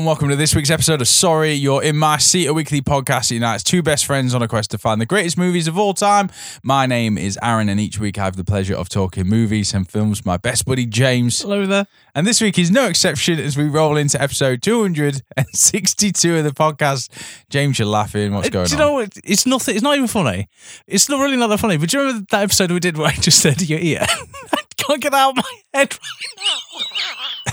And welcome to this week's episode of Sorry, You're in My Seat, a weekly podcast that unites two best friends on a quest to find the greatest movies of all time. My name is Aaron, and each week I have the pleasure of talking movies and films my best buddy James. Hello there. And this week is no exception as we roll into episode 262 of the podcast. James, you're laughing. What's going Uh, Do you on? know what? It's nothing. It's not even funny. It's not really not that funny. But do you remember that episode we did where I just said to your ear, I can't get out of my head right You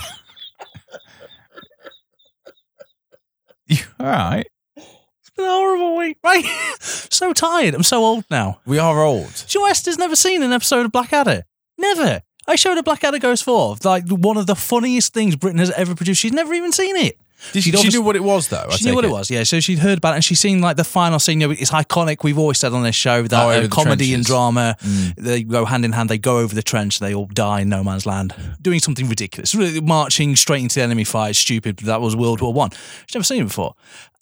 all right? It's been a horrible week, right? so tired. I'm so old now. We are old. Know Esther's never seen an episode of Blackadder? Never. I showed her Blackadder Goes Forth, like one of the funniest things Britain has ever produced. She's never even seen it. Did she, She'd she knew what it was, though? I She knew what it was, yeah. So she'd heard about it and she's seen like the final scene. You know, it's iconic. We've always said on this show that Oh, uh, comedy and drama they go hand in hand. They go over the trench. They all die in no man's land, doing something ridiculous, really marching straight into the enemy fire. Stupid. That was World War One. She's never seen it before.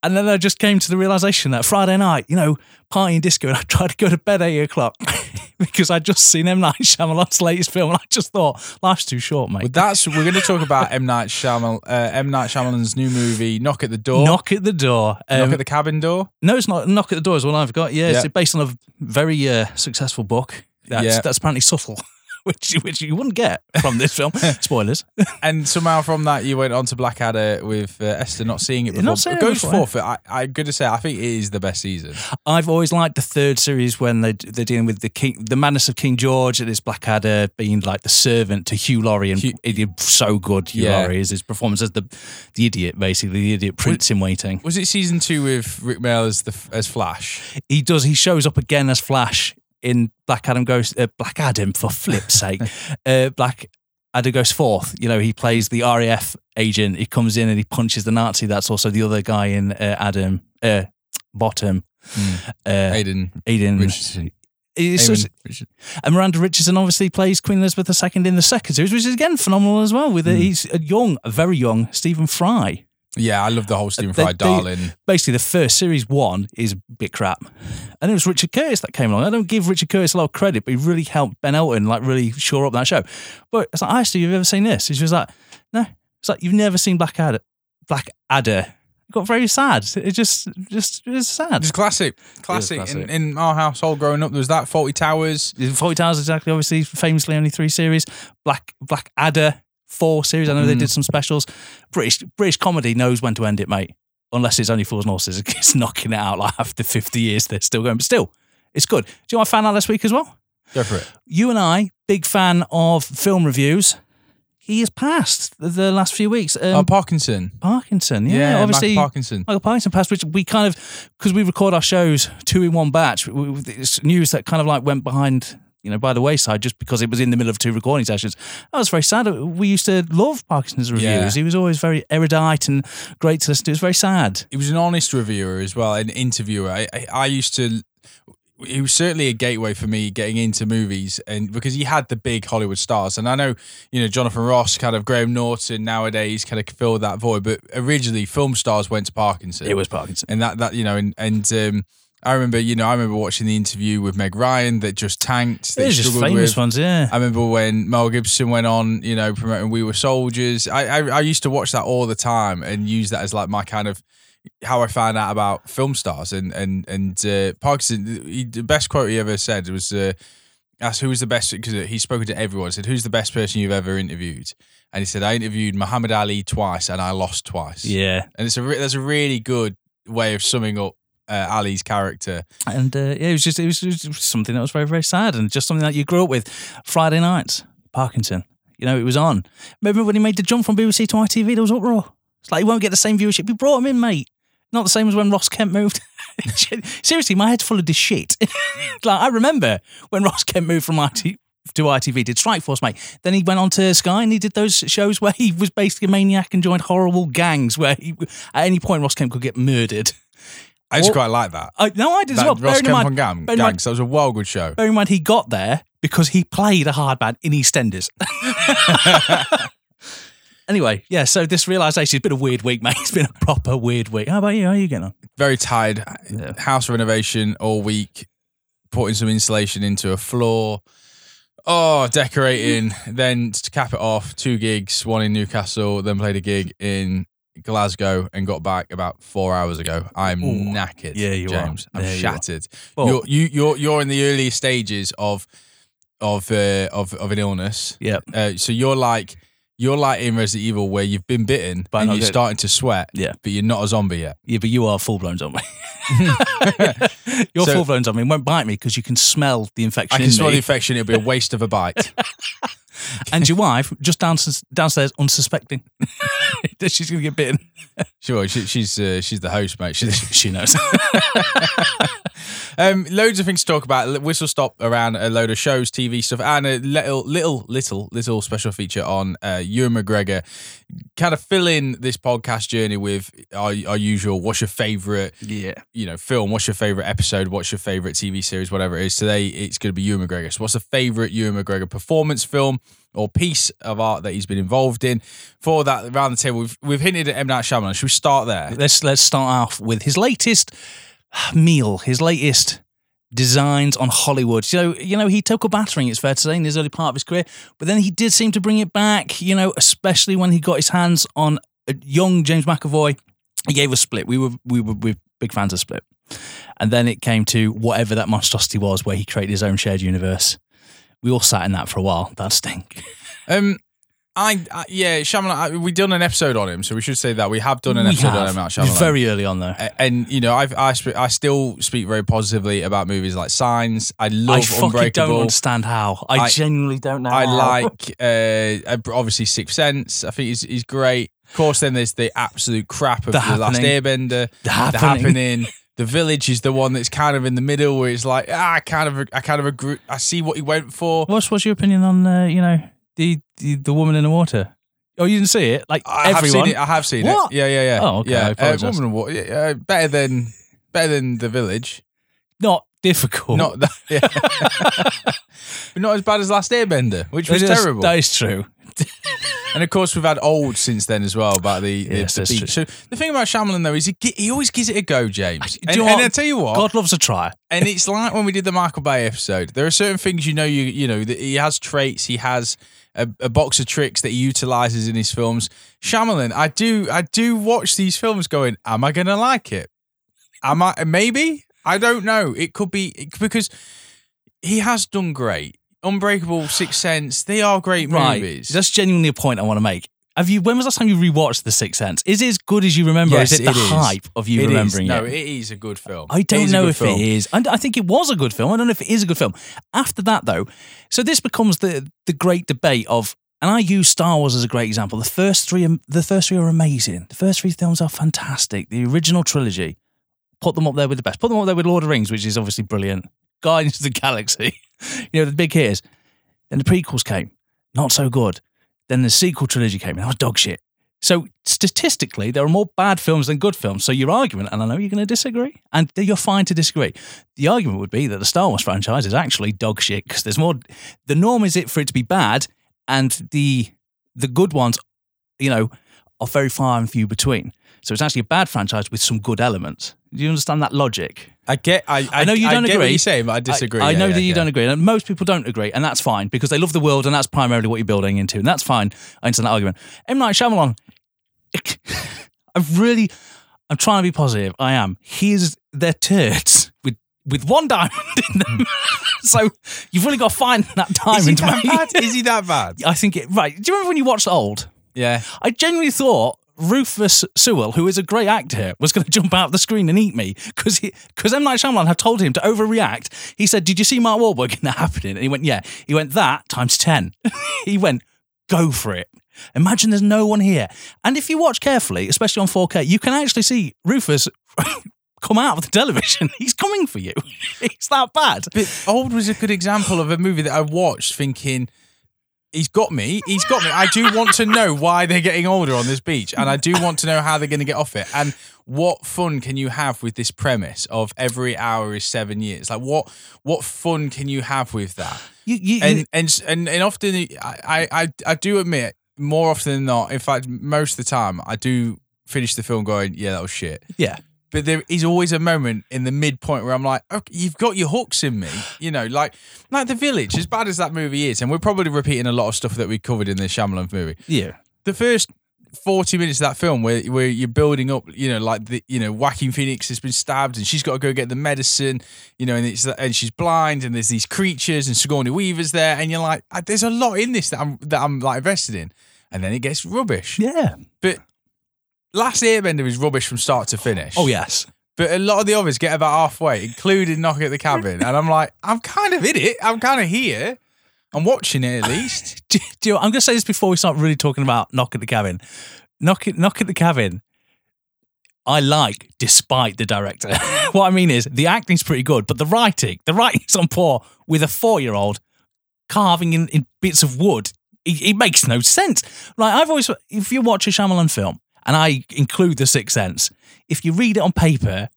And then I just came to the realization that Friday night, you know, partying disco, and I tried to go to bed at eight o'clock because I'd just seen M Night Shyamalan's latest film, and I just thought life's too short, mate. Well, that's we're going to talk about M Night Shyamalan, uh, M Night Shyamalan's new movie, Knock at the Door. Knock at the door. Um, Knock at the cabin door. No, it's not. Knock at the door is one I've got. Yeah, Yeah. it's based on a very uh, successful book. That's, Yeah. that's apparently subtle, which which you wouldn't get from this film. Spoilers. And somehow from that you went on to Blackadder with uh, Esther not seeing it before. Not seeing it Goes before, forth. I, I'm going to say I think it is the best season. I've always liked the third series when they they're dealing with the king, the madness of King George, and his Blackadder being like the servant to Hugh Laurie, and Hugh- did so good. Hugh Yeah. Laurie is his performance as the the idiot, basically the idiot prince in waiting. Was it season two with Rik Mayall as the as Flash? He does. He shows up again as Flash in Black Adam goes uh, Black Adam for flip's sake. Uh, Black Adam goes forth. You know, he plays the RAF agent. He comes in and he punches the Nazi. That's also the other guy in uh, Adam uh, Bottom. Uh, Aiden Aiden. Richardson. Just- Richardson. and Miranda Richardson obviously plays Queen Elizabeth II in the second series, which is again phenomenal as well. With a, he's a young, a very young Stephen Fry. Yeah, I love the whole Stephen Fry darling. basically the first series one is a bit crap. And it was Richard Curtis that came along. I don't give Richard Curtis a lot of credit, but he really helped Ben Elton like really shore up that show. But it's like, I asked you, have you ever seen this? She was like, no. It's like, you've never seen Black Adder. Black Adder. It got very sad. It just, just, it was sad. It's classic, classic. classic. In, in our household growing up, there was that Fawlty Towers. Fawlty Towers exactly. Obviously, famously only three series. Black Black Adder four series. I know they Mm. did some specials. British British comedy knows when to end it, mate. Unless it's only fools and horses, it's knocking it out like after fifty years. They're still going, but still, it's good. Do you know what I found out this week as well? Go for it. You and I, big fan of film reviews. He has passed the, the last few weeks. Um, oh, Parkinson. Parkinson, yeah, Yeah, obviously. Michael Parkinson. Michael Parkinson passed, which we kind of because we record our shows two in one batch. It's news that kind of like went behind, you know, by the wayside just because it was in the middle of two recording sessions. That was very sad. We used to love Parkinson's reviews. Yeah. He was always very erudite and great to listen to. It was very sad. he was an honest reviewer as well, an interviewer. I, I, I used to. He was certainly a gateway for me getting into movies, and because he had the big Hollywood stars, and I know you know Jonathan Ross, kind of Graham Norton nowadays, kind of filled that void. But originally, film stars went to Parkinson. It was Parkinson. and that that you know, and and um, I remember you know I remember watching the interview with Meg Ryan that just tanked. was just famous with. ones, yeah. I remember when Mel Gibson went on, you know, promoting We Were Soldiers. I, I I used to watch that all the time and use that as like my kind of how I found out about film stars and and and uh, Parkinson. He, the best quote he ever said was, uh, "Asked who was the best because he's spoken to everyone. Said who's the best person you've ever interviewed?" And he said, "I interviewed Muhammad Ali twice and I lost twice." Yeah. and it's a re- that's a really good way of summing up uh, Ali's character. And uh, yeah, it was just it was, it was something that was very very sad and just something that you grew up with. Friday nights, Parkinson. You know, it was on. Remember when he made the jump from BBC to ITV? There was uproar. It's like he won't get the same viewership. We brought him in, mate. Not the same as when Ross Kemp moved. Seriously, my head's full of this shit. like I remember when Ross Kemp moved from IT to ITV, did Strike Force, mate. Then he went on to Sky and he did those shows where he was basically a maniac and joined horrible gangs where he, at any point Ross Kemp could get murdered. I just quite like that. I, no, I did as that well. Ross Bearing in Kemp mind- on Gang, bearing in mind- Gangs. That was a well good show. Bearing in mind, he got there because he played a hard man in EastEnders. anyway, yeah. So this realization, it's been a weird week, mate. It's been a proper weird week. How about you? How are you getting on? very tired. House renovation all week, putting some insulation into a floor. Oh, decorating. then to cap it off, two gigs, one in Newcastle, then played a gig in Glasgow and got back about four hours ago. I'm Ooh. knackered. Yeah, you are. James. I'm There you are. shattered. Well- you're, you, you're you're in the early stages of of uh, of of an illness. Yep. Uh, so you're like you're like in Resident Evil where you've been bitten But and you're good. starting to sweat. Yeah. But you're not a zombie yet. Yeah, but you are full blown zombie. You're So- full blown zombie. It won't bite me because you can smell the infection I can in smell the infection. It'll be a waste of a bite. and your wife just down, downstairs unsuspecting. that She's going to get bitten. Sure, she, she's uh, she's the host, mate. She's, She knows. um, loads of things to talk about. Whistle stop around a load of shows, TV stuff, and a little, little, little, little special feature on uh, Ewan McGregor. Kind of fill in this podcast journey with our, our usual. What's your favorite, yeah. you know, film? What's your favorite episode? What's your favorite TV series? Whatever it is. Today, it's going to be Ewan McGregor. So, what's the favorite Ewan McGregor performance film? Or piece of art that he's been involved in. For that, around the table, we've, we've hinted at M Night Shyamalan. Should we start there? Let's let's start off with his latest meal, his latest designs on Hollywood. So, you know, he took a battering, it's fair to say, in his early part of his career, but then he did seem to bring it back, you know, especially when he got his hands on a young James McAvoy. He gave us Split. We were we were, we were big fans of Split. And then it came to whatever that monstrosity was where he created his own shared universe. We all sat in that for a while. That stink. Um, I, I yeah, Shyamalan. I, we done an episode on him, so we should say that we have done an We episode on him. Out Shyamalan. Very early on, though. A- and you know, I've, I sp- I still speak very positively about movies like Signs. I love I fucking don't understand how. I, I- genuinely don't know I how. like uh, obviously Sixth Sense. I think he's he's great. Of course, then there's the absolute crap of The the, Last Happening. Airbender. The Happening. The village is the one that's kind of in the middle, where it's like, ah, I kind of, I kind of agree. I see what he went for. What's what's your opinion on uh, you know the, the the woman in the water? Oh, you didn't see it? Like I everyone. have seen it. I have seen What? it. Yeah, yeah, yeah. Oh, okay, Yeah, uh. Woman in Water, yeah, uh, better than better than the village. Not difficult. Not that, yeah. but not as bad as Last Airbender, which was It is- terrible. That is true. And of course, we've had old since then as well about the, the, Yes, the that's beach. true. So the thing about Shyamalan though is he gi- he always gives it a go, James. Do And, you know and what? I tell you what, God loves a try. and it's like when we did the Michael Bay episode. There are certain things you know you you know that he has traits. He has a, a box of tricks that he utilizes in his films. Shyamalan, I do I do watch these films going, am I going to like it? Am I maybe? I don't know. It could be because he has done great. Unbreakable, Sixth Sense, they are great Right. movies. That's genuinely a point I want to make. Have you? When was the last time you rewatched The Sixth Sense? Is it as good as you remember? Yes, is it the it is. hype of you It is. remembering No, it? No, it is a good film. I don't know if film. it is. I, I think it was a good film. I don't know if it is a good film. After that, though, so this becomes the the great debate of, and I use Star Wars as a great example. The first three, the first three are amazing. The first three films are fantastic. The original trilogy, put them up there with the best. Put them up there with Lord of the Rings, which is obviously brilliant. Guardians of the Galaxy, you know the big hitters. Then the prequels came, not so good. Then the sequel trilogy came, and that was dog shit. So statistically, there are more bad films than good films. So your argument, and I know you're going to disagree, and you're fine to disagree. The argument would be that the Star Wars franchise is actually dog shit because there's more. The norm is it for it to be bad, and the the good ones, you know, are very far and few between. So it's actually a bad franchise with some good elements. Do you understand that logic? I get. I, I, I know you don't get agree. What you're saying, but I disagree. I, I Yeah, know yeah, that you yeah. don't agree, and most people don't agree, and that's fine because they love the world, and that's primarily what you're building into, and that's fine. I understand that argument. M Night Shyamalan, I've really, I'm trying to be positive. I am. He's they're turds with with one diamond in them. Hmm. so you've really got to find that Is he diamond. that bad? Is he that bad? I think it. Right. Do you remember when you watched Old? Yeah. I genuinely thought Rufus Sewell, who is a great actor, was going to jump out of the screen and eat me because because M Night Shyamalan had told him to overreact. He said, "Did you see Mark Wahlberg in that happening?" And he went, "Yeah." He went, "That times 10. he went, "Go for it." Imagine there's no one here, and if you watch carefully, especially on 4K, you can actually see Rufus. Come out of the television. He's coming for you. It's that bad. But Old was a good example of a movie that I watched thinking, he's got me. He's got me. I do want to know why they're getting older on this beach. And I do want to know how they're going to get off it. And what fun can you have with this premise of every hour is seven years? Like, what what fun can you have with that? You, you, you- and and and and often I, I I do admit more often than not. In fact, most of the time, I do finish the film going, yeah, that was shit. yeah. But there is always a moment in the midpoint where I'm like, okay, you've got your hooks in me, you know, like like the village. As bad as that movie is, and we're probably repeating a lot of stuff that we covered in the Shyamalan movie. Yeah. The first forty minutes of that film where where you're building up, you know, like the you know, Joaquin Phoenix has been stabbed and she's got to go get the medicine, you know, and it's and she's blind and there's these creatures and Sigourney Weaver's there, and you're like, "Ah, there's a lot in this that I'm that I'm like invested in, and then it gets rubbish. Yeah. But Last Airbender is rubbish from start to finish. Oh yes. But a lot of the others get about halfway, including Knock at the Cabin. And I'm like, I'm kind of in it. I'm kind of here. I'm watching it at least. Do, do you know, I'm going to say this before we start really talking about Knock at the Cabin. Knock at, Knock at the Cabin. I like, despite the director. what I mean is, the acting's pretty good, but the writing, the writing's on poor with a four-year-old carving in, in bits of wood. It, it makes no sense. Like I've always, if you watch a Shyamalan film, and I include The Sixth Sense, if you read it on paper,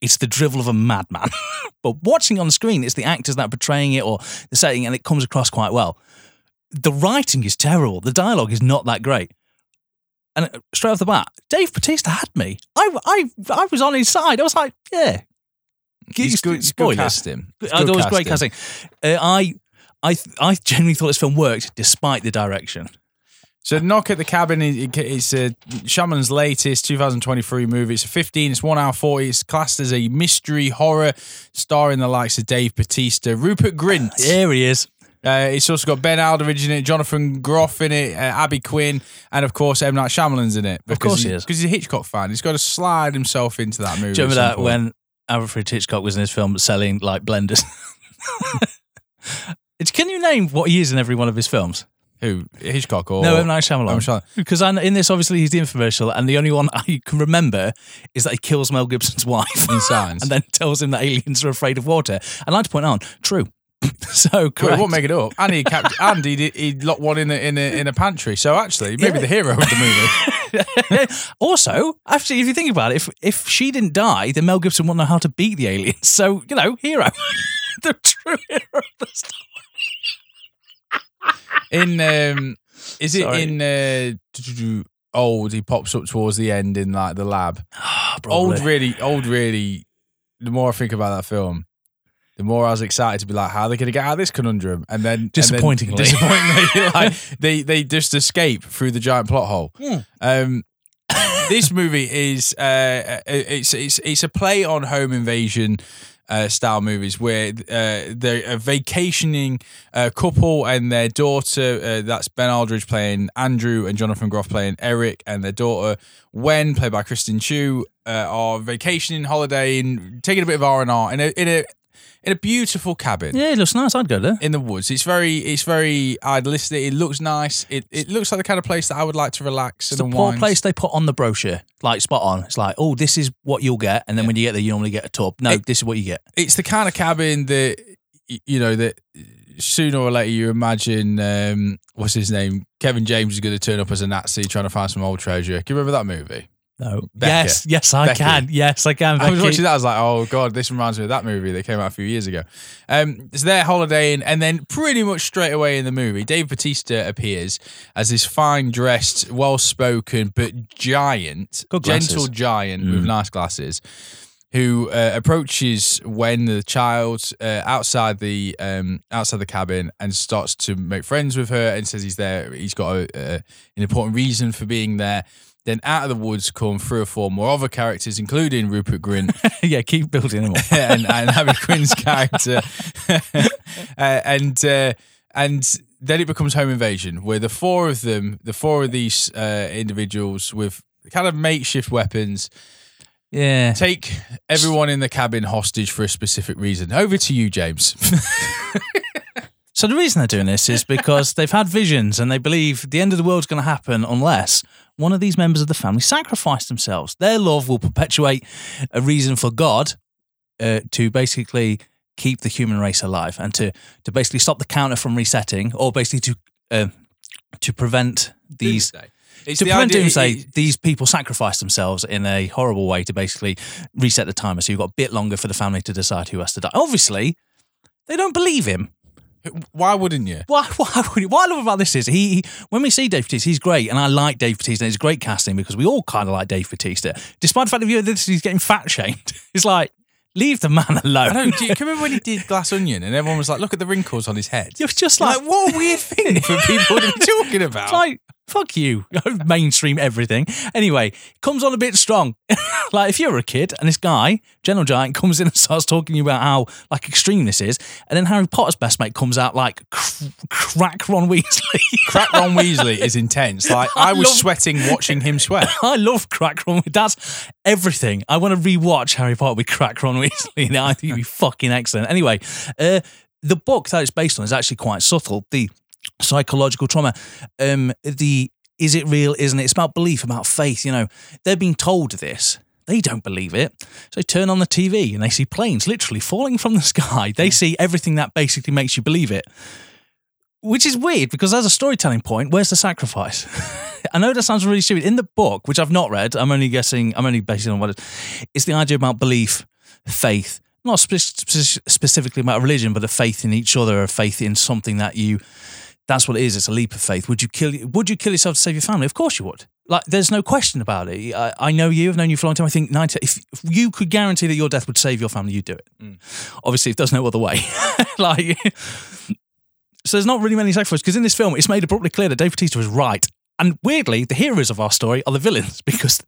it's the drivel of a madman. but watching on screen, it's the actors that are portraying it or the setting, and it comes across quite well. The writing is terrible. The dialogue is not that great. And uh, straight off the bat, Dave Bautista had me. I, I, I was on his side. I was like, yeah. He's good, he's good casting. It's I good thought it was great casting. Uh, I, I, I genuinely thought this film worked despite the direction. So, Knock at the Cabin is it's uh, Shyamalan's latest 2023 movie. It's a 15, it's one hour 40. It's classed as a mystery horror starring the likes of Dave Bautista, Rupert Grint. Here he is. Uh, it's also got Ben Aldridge in it, Jonathan Groff in it, uh, Abby Quinn, and of course M Night Shyamalan's in it. Of course he is. because he's a Hitchcock fan. He's got to slide himself into that movie. Do you remember that point. when Alfred Hitchcock was in his film selling like blenders? It's- Can you name what he is in every one of his films? Who Hitchcock or no, M. Night Shyamalan. Because in this, obviously, he's the infomercial, and the only one I can remember is that he kills Mel Gibson's wife in Signs? and then tells him that aliens are afraid of water. I'd like to point out, true. so, Well, correct. it won't make it up. And he kept, and he he locked one in a, in a in a pantry. So actually, maybe Yeah. the hero of the movie. also, actually, if you think about it, if if she didn't die, then Mel Gibson wouldn't know how to beat the aliens. So, you know, hero. the true hero of the story. In um, is it Sorry. in uh, old? He pops up towards the end in like the lab. Old, really, old, really. The more I think about that film, the more I was excited to be like, how are they going to get out of this conundrum? And then, and then Disappointingly. disappointingly, like they they just escape through the giant plot hole. Hmm. Um, this movie is uh, it's it's it's a play on home invasion. Uh, style movies where uh, they're a vacationing uh, couple and their daughter, uh, that's Ben Aldridge playing Andrew and Jonathan Groff playing Eric, and their daughter Wen, played by Kristen Chu, uh, are vacationing, holidaying, taking a bit of R and R in a in a in a beautiful cabin Yeah, it looks nice. I'd go there. in the woods. It's very it's very idealistic. It looks nice. It it looks like the kind of place that I would like to relax It's and the poor unwind. place they put on the brochure, like spot on. It's like, oh, this is what you'll get, and then when you get there, you normally get a tub. No, It- this is what you get. It's the kind of cabin that y- you know that sooner or later you imagine um, what's his name Kevin James is going to turn up as a Nazi trying to find some old treasure. Can you remember that movie? No. Becca. Yes, yes, I Becky. can. Yes, I can. I was Becky. watching that. I was like, oh god, this reminds me of that movie that came out a few years ago. Um, it's their holidaying, and then pretty much straight away in the movie, Dave Bautista appears as this fine dressed, well spoken but giant, gentle giant with Mm. nice glasses. Who uh, approaches when the child uh, outside the um, outside the cabin and starts to make friends with her and says he's there. He's got a, uh, an important reason for being there. Then out of the woods come three or four more other characters, including Rupert Grint yeah, keep building them up. and, and Abby Quinn's character, uh, and uh, and then it becomes home invasion, where the four of them, the four of these uh, individuals with kind of makeshift weapons, Yeah. take everyone in the cabin hostage for a specific reason. Over to you, James. So the reason they're doing this is because they've had visions and they believe the end of the world's going to happen unless one of these members of the family sacrifice themselves. Their love will perpetuate a reason for God uh, to basically keep the human race alive and to to basically stop the counter from resetting, or basically to uh, to prevent these. It's to the prevent idea- doomsday, it- these people sacrifice themselves in a horrible way to basically reset the timer. So you've got a bit longer for the family to decide who has to die. Obviously, they don't believe him. Why wouldn't you? Why, why would he, what I love about this is he, he when we see Dave Bautista, he's great, and I like Dave Bautista. and It's great casting because we all kind of like Dave Bautista, despite the fact that you this he's getting fat shamed. It's like leave the man alone. I don't. Do you can you remember when he did Glass Onion and everyone was like, "Look at the wrinkles on his head." You're just Like, like, what a weird thing for people to be talking about. it's like Fuck you. Mainstream everything. Anyway, comes on a bit strong. like if you're a kid and this guy, General Giant, comes in and starts talking to you about how like extreme this is, and then Harry Potter's best mate comes out like cr- crack Ron Weasley. Crack Ron Weasley is intense. Like I, I was love- sweating watching him sweat. I love Crack Ron. That's everything. I want to rewatch Harry Potter with Crack Ron Weasley. I think it'd be fucking excellent. Anyway, uh, the book that it's based on is actually quite subtle. The psychological trauma, um, the is it real? Isn't it? It's about belief, about faith. You know, they're being told this. They don't believe it. So they turn on the TV and they see planes literally falling from the sky. They see everything that basically makes you believe it. Which is weird because as a storytelling point, where's the sacrifice? I know that sounds really stupid. In the book, which I've not read, I'm only guessing, I'm only basing on what it, it's the idea about belief, faith, not spe- specifically about religion, but a faith in each other, a faith in something that you. That's what it is. It's a leap of faith. Would you kill? Would you kill yourself to save your family? Of course you would. Like, there's no question about it. I, I know you. I've known you for a long time. I think 90, if, if you could guarantee that your death would save your family, you'd do it. Mm. Obviously, if there's no other way. like, so there's not really many sacrifices because in this film, it's made abruptly clear that Dave Bautista was right. And weirdly, the heroes of our story are the villains because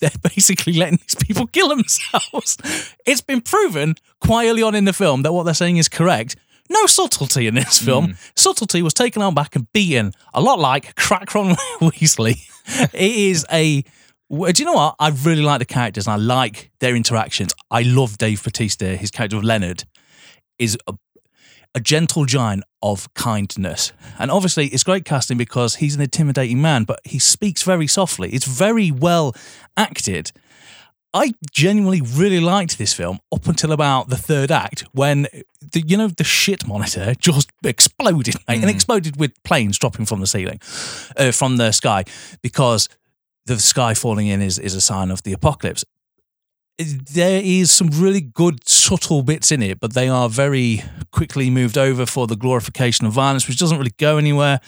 they're basically letting these people kill themselves. It's been proven quite early on in the film that what they're saying is correct. No subtlety in this film. Hmm. Subtlety was taken on back and beaten, a lot like Crack Ron Weasley. it is a. Do you know what? I really like the characters and I like their interactions. I love Dave Bautista. His character of Leonard is a a gentle giant of kindness. And obviously, it's great casting because he's an intimidating man, but he speaks very softly. It's very well acted. I genuinely really liked this film up until about the third act when the you know the shit monitor just exploded, mate, and exploded with planes dropping from the ceiling, uh, from the sky, because the sky falling in is is a sign of the apocalypse there is some really good subtle bits in it, but they are very quickly moved over for the glorification of violence, which doesn't really go anywhere.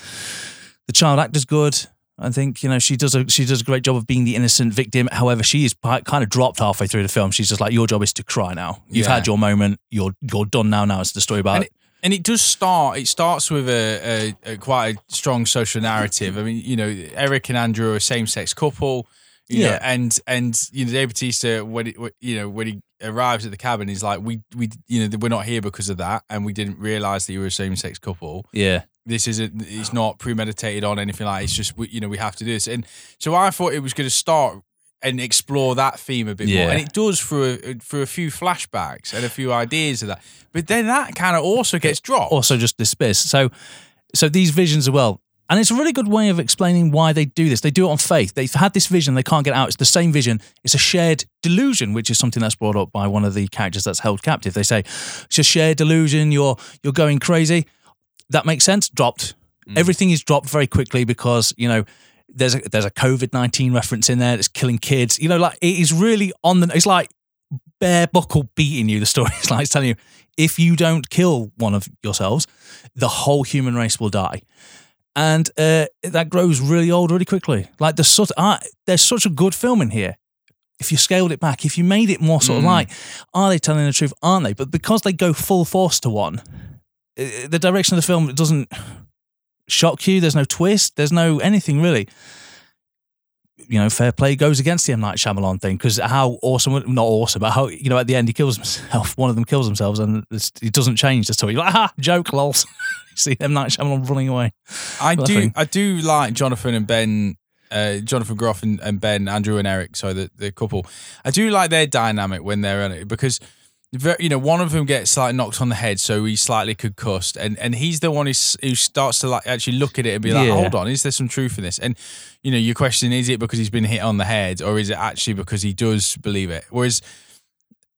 The child actor's good. I think you know she does a she does a great job of being the innocent victim. However, she is kind of dropped halfway through the film. She's just like, your job is to cry now. You've Yeah. had your moment. You're you're done now. Now it's the story about And it, and it does start. It starts with a, a, a quite a strong social narrative. I mean, you know, Eric and Andrew are a same-sex couple. You know, Yeah. and and you know, Dave Bautista when it, you know when he arrives at the cabin, he's like, we we you know we're not here because of that, and we didn't realize that you were a same-sex couple. yeah This isn't. It's not premeditated on anything like. It's just we, you know we have to do this, and so I thought it was going to start and explore that theme a bit Yeah. more, and it does through a, through a few flashbacks and a few ideas of that. But then that kind of also gets dropped. also just dismissed. So, so these visions as well, and it's a really good way of explaining why they do this. They do it on faith. They've had this vision, they can't get out. It's the same vision. It's a shared delusion, which is something that's brought up by one of the characters that's held captive. They say it's a shared delusion. You're you're going crazy. That makes sense. Dropped. Everything is dropped very quickly because you know. There's a there's a COVID nineteen reference in there that's killing kids. You know, like it is really on the. It's like bare buckle beating you. The story is like it's telling you if you don't kill one of yourselves, the whole human race will die. And uh, that grows really old really quickly. Like there's such, uh, there's such a good film in here. If you scaled it back, if you made it more sort of like, are they telling the truth? Aren't they? But because they go full force to one, the direction of the film doesn't shock you. There's no twist. There's no anything really. You know, fair play goes against the M Night Shyamalan thing because how awesome, not awesome, but how you know at the end he kills himself. One of them kills themselves, and it's, it doesn't change the story. You're like, ah, joke, lols. See M Night Shyamalan running away. I do. I do like Jonathan and Ben. Uh, Jonathan Groff and, and Ben, Andrew and Eric. So the the couple. I do like their dynamic when they're in it because. You know, one of them gets like knocked on the head, so he's slightly concussed, and and he's the one who, who starts to like actually look at it and be like, Yeah. "Hold on, is there some truth in this?" And you know, your question is it because he's been hit on the head, or is it actually because he does believe it? Whereas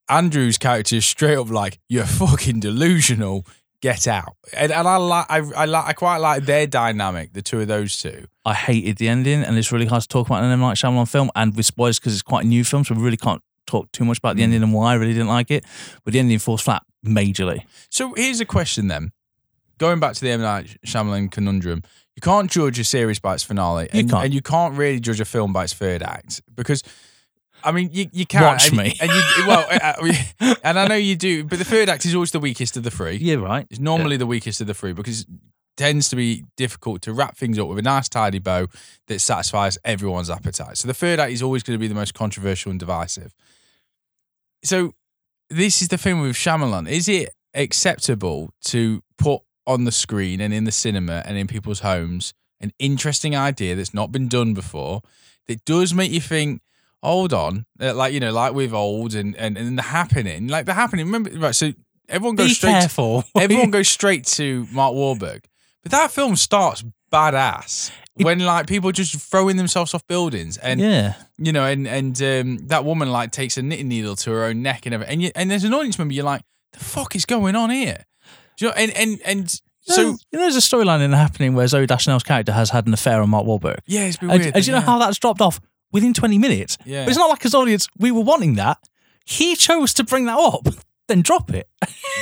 Andrew's character is straight up like, "You're fucking delusional. Get out." And and I like I I like I quite like their dynamic, the two of those two. I hated the ending, and it's really hard to talk about an M Night Shyamalan film, and with spoilers because it's quite a new film, so we really can't talk too much about the ending and why I really didn't like it. But the ending falls flat majorly. So here's a question then. Going back to the M Night Shyamalan conundrum, you can't judge a series by its finale, You and, can't. and you can't really judge a film by its third act because. I mean, you, you can't. Watch and, me. And you, well, uh, and I know you do, but the third act is always the weakest of the three. Yeah, right. It's normally the weakest of the three because it tends to be difficult to wrap things up with a nice tidy bow that satisfies everyone's appetite. So the third act is always going to be the most controversial and divisive. So this is the thing with Shyamalan. Is it acceptable to put on the screen and in the cinema and in people's homes an interesting idea that's not been done before that does make you think, hold on, uh, like you know, like with old and and, and the happening, like the happening. Remember, right? So everyone goes Be straight. To, careful. everyone goes straight to Mark Wahlberg, but that film starts badass when like people just throwing themselves off buildings and yeah. you know, and and um, that woman like takes a knitting needle to her own neck and everything, and you, and there's an audience member, you're like, the fuck is going on here? Do you know, and and and so you know, there's a storyline in the happening where Zooey Deschanel's character has had an affair on Mark Wahlberg. yeah, it's been And, weird. and do you know yeah. how that's dropped off within 20 minutes? Yeah. But it's not like as audience we were wanting that. He chose to bring that up, then drop it.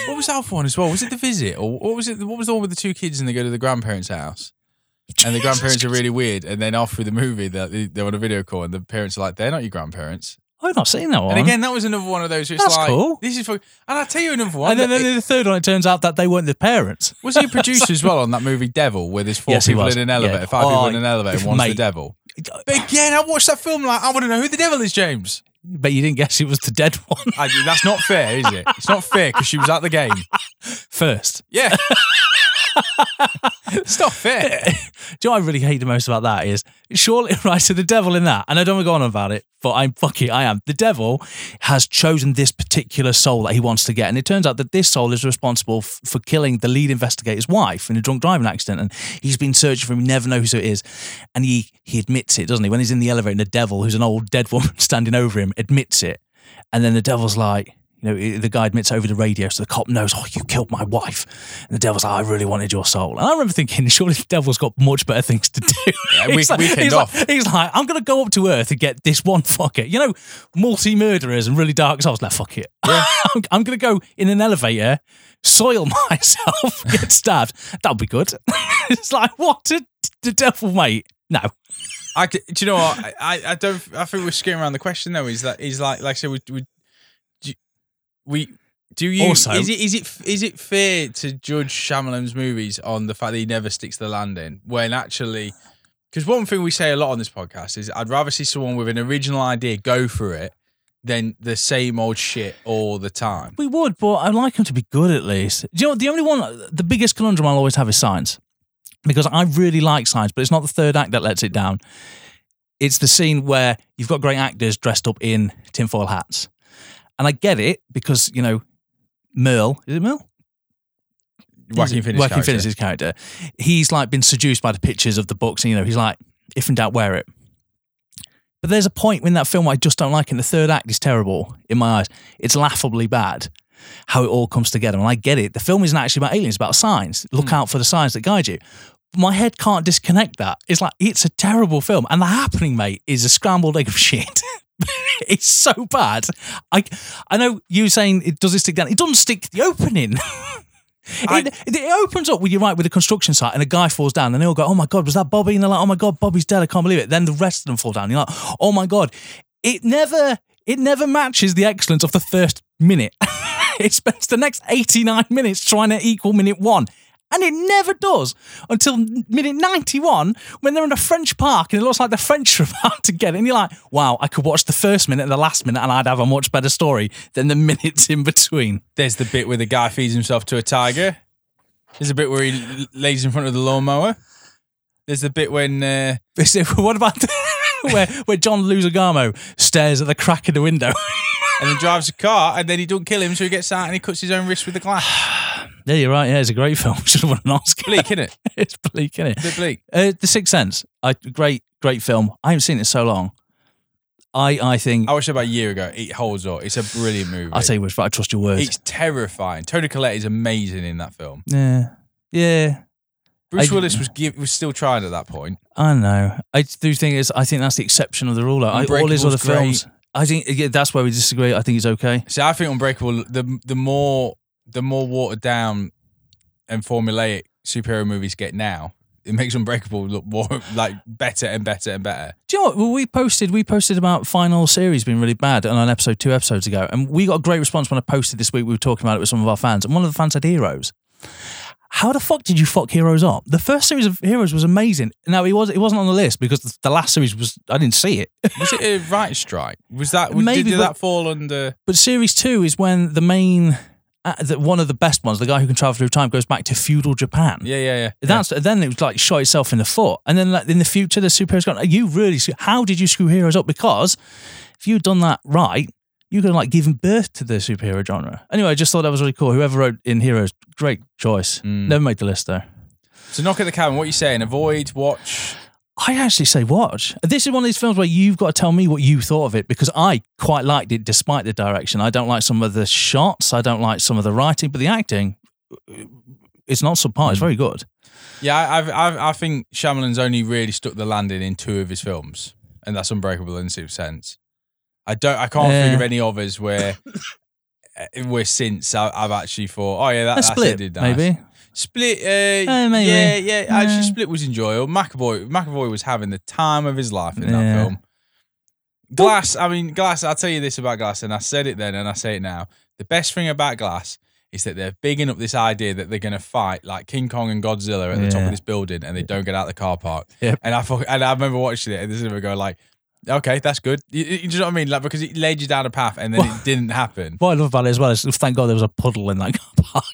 What was that one as well? Was it the visit or what was it? What was the one with the two kids and they go to the grandparents' house? And the grandparents are really weird. And then off through the movie, they're, they're on a video call, and the parents are like, "They're not your grandparents." I've not seen that one. And again, that was another one of those. Where it's That's like, cool. This is. For, and I tell you another one. and then, then the third one, it turns out that they weren't the parents. was he a producer as well on that movie Devil, where there's four Yes, people in an elevator, Yeah. five people Oh, in an elevator, and one's the devil. But again, I watched that film like I want to know who the devil is, James. But you didn't guess it was the dead one I, that's not fair, is it? It's not fair because she was at the game. first. Yeah. it's not fair. Do you know what I really hate the most about that is surely right. So the devil in that, and I don't want to go on about it, but I'm fucking I am. The devil has chosen this particular soul that he wants to get, and it turns out that this soul is responsible f- for killing the lead investigator's wife in a drunk driving accident, and he's been searching for him. Never know who so it is, and he he admits it, doesn't he? When he's in the elevator, and the devil, who's an old dead woman standing over him, admits it, and then the devil's like. You know, the guy admits over the radio, so the cop knows, oh, you killed my wife. And the devil's like, I really wanted your soul. And I remember thinking, surely the devil's got much better things to do. Yeah, He's like, he's off. Like, he's like, I'm going to go up to Earth and get this one fucker. You know, multi murderers and really dark souls. Like, fuck it. I'm, I'm going to go in an elevator, soil myself, get stabbed. That'll be good. it's like, what? The, the devil, mate? No. I, do you know what? I, I, don't. I think we're skipping around the question though. Is that is like like I said we we we do you Also- is it is it is it fair to judge Shyamalan's movies on the fact that he never sticks the landing when actually because one thing we say a lot on this podcast is I'd rather see someone with an original idea go for it than the same old shit all the time. We would, but I'd like him to be good at least. Do you know what? The only one, the biggest conundrum I'll always have is Signs. Because I really like Signs, but it's not the third act that lets it down. It's the scene where you've got great actors dressed up in tinfoil hats. And I get it because, you know, Merle, is it Merle? Joaquin Phoenix Joaquin character. Phoenix's character. He's like been seduced by the pictures of the books, and you know, he's like, if in doubt, wear it. But there's a point in that film I just don't like, and the third act is terrible in my eyes. It's laughably bad how it all comes together. And I get it. The film isn't actually about aliens, it's about signs. Look Hmm. out for the signs that guide you. But my head can't disconnect that. It's like it's a terrible film. And the happening, mate, is a scrambled egg of shit. it's so bad. I I know you saying it does it stick down. It doesn't stick the opening. I- it, it opens up with you right with a construction site and a guy falls down and they all go, Oh my god, was that Bobby? And they're like, Oh my god, Bobby's dead, I can't believe it. Then the rest of them fall down. You're like, Oh my god. It never it never matches the excellence of the first minute. it spends the next 89 minutes trying to equal minute one. And it never does until minute 91 when they're in a French park and it looks like the French are about to get it. And you're like, wow, I could watch the first minute and the last minute and I'd have a much better story than the minutes in between. There's the bit where the guy feeds himself to a tiger. There's a bit where he lays in front of the lawnmower. There's the bit when uh, What about where, where John Leguizamo stares at the crack in the window? and then drives a car and then he don't kill him, so he gets out and he cuts his own wrist with the glass. yeah, you're right. Yeah, it's a great film. Should have won an Oscar. Bleak, innit? it's bleak, isn't it? A bit bleak. Uh, the Sixth Sense, I, great, great film. I haven't seen it in so long. I, I think I watched it about a year ago. It holds up. It's a brilliant movie. I'll tell you what, I trust your words. it's terrifying. Toni Collette is amazing in that film. yeah, yeah. Bruce I- Willis was give, was still trying at that point. I know. I do think it's. I think that's the exception of the rule. I, all his other great. films. I think yeah, that's where we disagree. I think it's okay. See, I think Unbreakable. The the more the more watered down and formulaic superhero movies get now, it makes Unbreakable look more like better and better and better. Do you know what? Well, we posted we posted about final series being really bad on an episode two episodes ago, and we got a great response when I posted this week. We were talking about it with some of our fans, and one of the fans had heroes. how the fuck did you fuck Heroes up? The first series of Heroes was amazing. Now it was it wasn't on the list because the, last series was I didn't see it. Was it a writer strike? Was that Maybe, did, did but- that fall under? But series two is when the main, uh, the, one of the best ones, the guy who can travel through time, goes back to feudal Japan. Yeah, yeah, yeah. That's then it was like shot itself in the foot, and then like in the future the superheroes gone. You really? How did you screw heroes up? Because if you'd done that right, you could have like given birth to the superhero genre. Anyway, I just thought that was really cool. Whoever wrote in Heroes, great choice. Mm. Never made the list though. So knock at the cabin. What are you saying? Avoid, watch. I actually say watch. This is one of these films where you've got to tell me what you thought of it because I quite liked it despite the direction. I don't like some of the shots. I don't like some of the writing, but the acting, it's not subpar. It's very good. Yeah, I, I've, I've, I think Shyamalan's only really stuck the landing in two of his films, and that's Unbreakable and Sixth Sense. I don't. I can't Yeah. think of any others where, uh, where since I, I've actually thought, oh yeah, that, A that's split, it, did nice. maybe. Split, uh, Uh, maybe. yeah, yeah. Actually. Split was enjoyable. McAvoy, McAvoy was having the time of his life in that film. Glass, I mean, Glass. I'll tell you this about Glass, and I said it then, and I say it now. The best thing about Glass is that they're bigging up this idea that they're going to fight like King Kong and Godzilla at the top Yeah. of this building, and they don't get out of the car park. Yep. And I fuck- and I remember watching it, and this is go like. Okay, that's good. You, you you know what I mean? Like because it laid you down a path and then it didn't happen. What I love about it as well is thank God there was a puddle in that car park.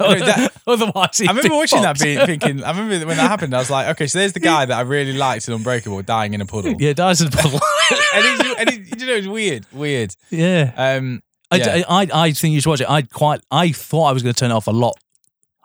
I mean, that- Otherwise, I remember watching that, being, thinking. I remember when that happened. I was like, okay, so there's the guy that I really liked in Unbreakable dying in a puddle. Yeah, dies in a puddle. and, it's, and you know, it's weird, weird. yeah. Um, I, yeah. I, I think you should watch it. I quite I thought I was going to turn it off a lot.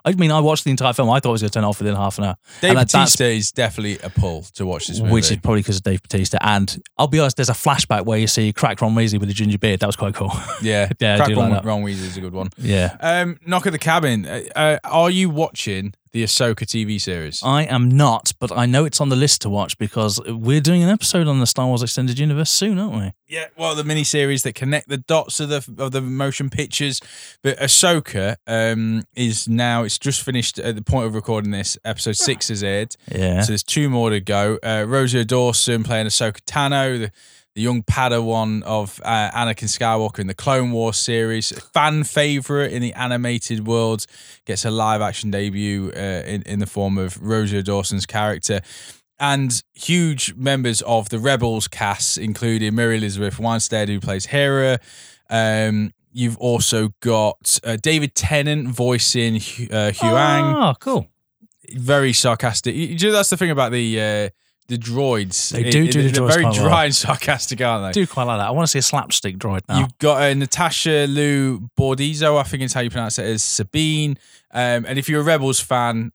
I mean, I watched the entire film. I thought I was going to turn it off within half an hour. Dave and that- that's- is definitely a pull to watch this movie. which is probably because of Dave Bautista. And I'll be honest, there's a flashback where you see Crack Ron Weasley with a ginger beard. That was quite cool. yeah, Yeah, Crack Ron, like. Ron Weasley is a good one. yeah. Um, Knock at the Cabin. Uh, uh, are you watching the Ahsoka TV series? I am not, but I know it's on the list to watch because we're doing an episode on the Star Wars Extended Universe soon, aren't we? Yeah, well, the miniseries that connect the dots of the of the motion pictures. But Ahsoka um, is now it's just finished at the point of recording this. Episode six has aired, Yeah. so there's two more to go. Uh, Rosario Dawson playing Ahsoka Tano, the the young Padawan of uh, Anakin Skywalker in the Clone Wars series, fan favorite in the animated world, gets a live action debut uh, in in the form of Rosario Dawson's character and huge members of the Rebels cast, including Mary Elizabeth Winstead, who plays Hera. Um, you've also got uh, David Tennant voicing uh, Huyang, Oh, cool. very sarcastic. You, you know, that's the thing about the uh, the droids. They do do the droids. they're very dry well. and sarcastic, aren't I they? do quite like that. I want to see a slapstick droid now. You've got uh, Natasha Liu Bordizzo, I think is how you pronounce it, as Sabine. Um, and if you're a Rebels fan,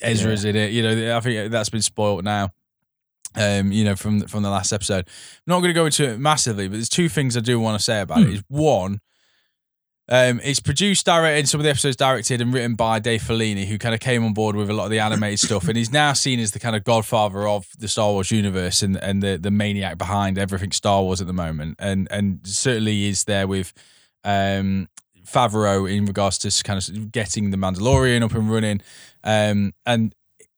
Ezra's in it. You know, I think that's been spoilt now. Um, you know, from from the last episode. I'm not going to go into it massively, but there's two things I do want to say about Hmm. it. Is one, um, it's produced, directed, some of the episodes directed and written by Dave Filoni, who kind of came on board with a lot of the animated stuff, and he's now seen as the kind of godfather of the Star Wars universe and and the the maniac behind everything Star Wars at the moment, and and certainly is there with um, Favreau in regards to kind of getting the Mandalorian up and running, um, and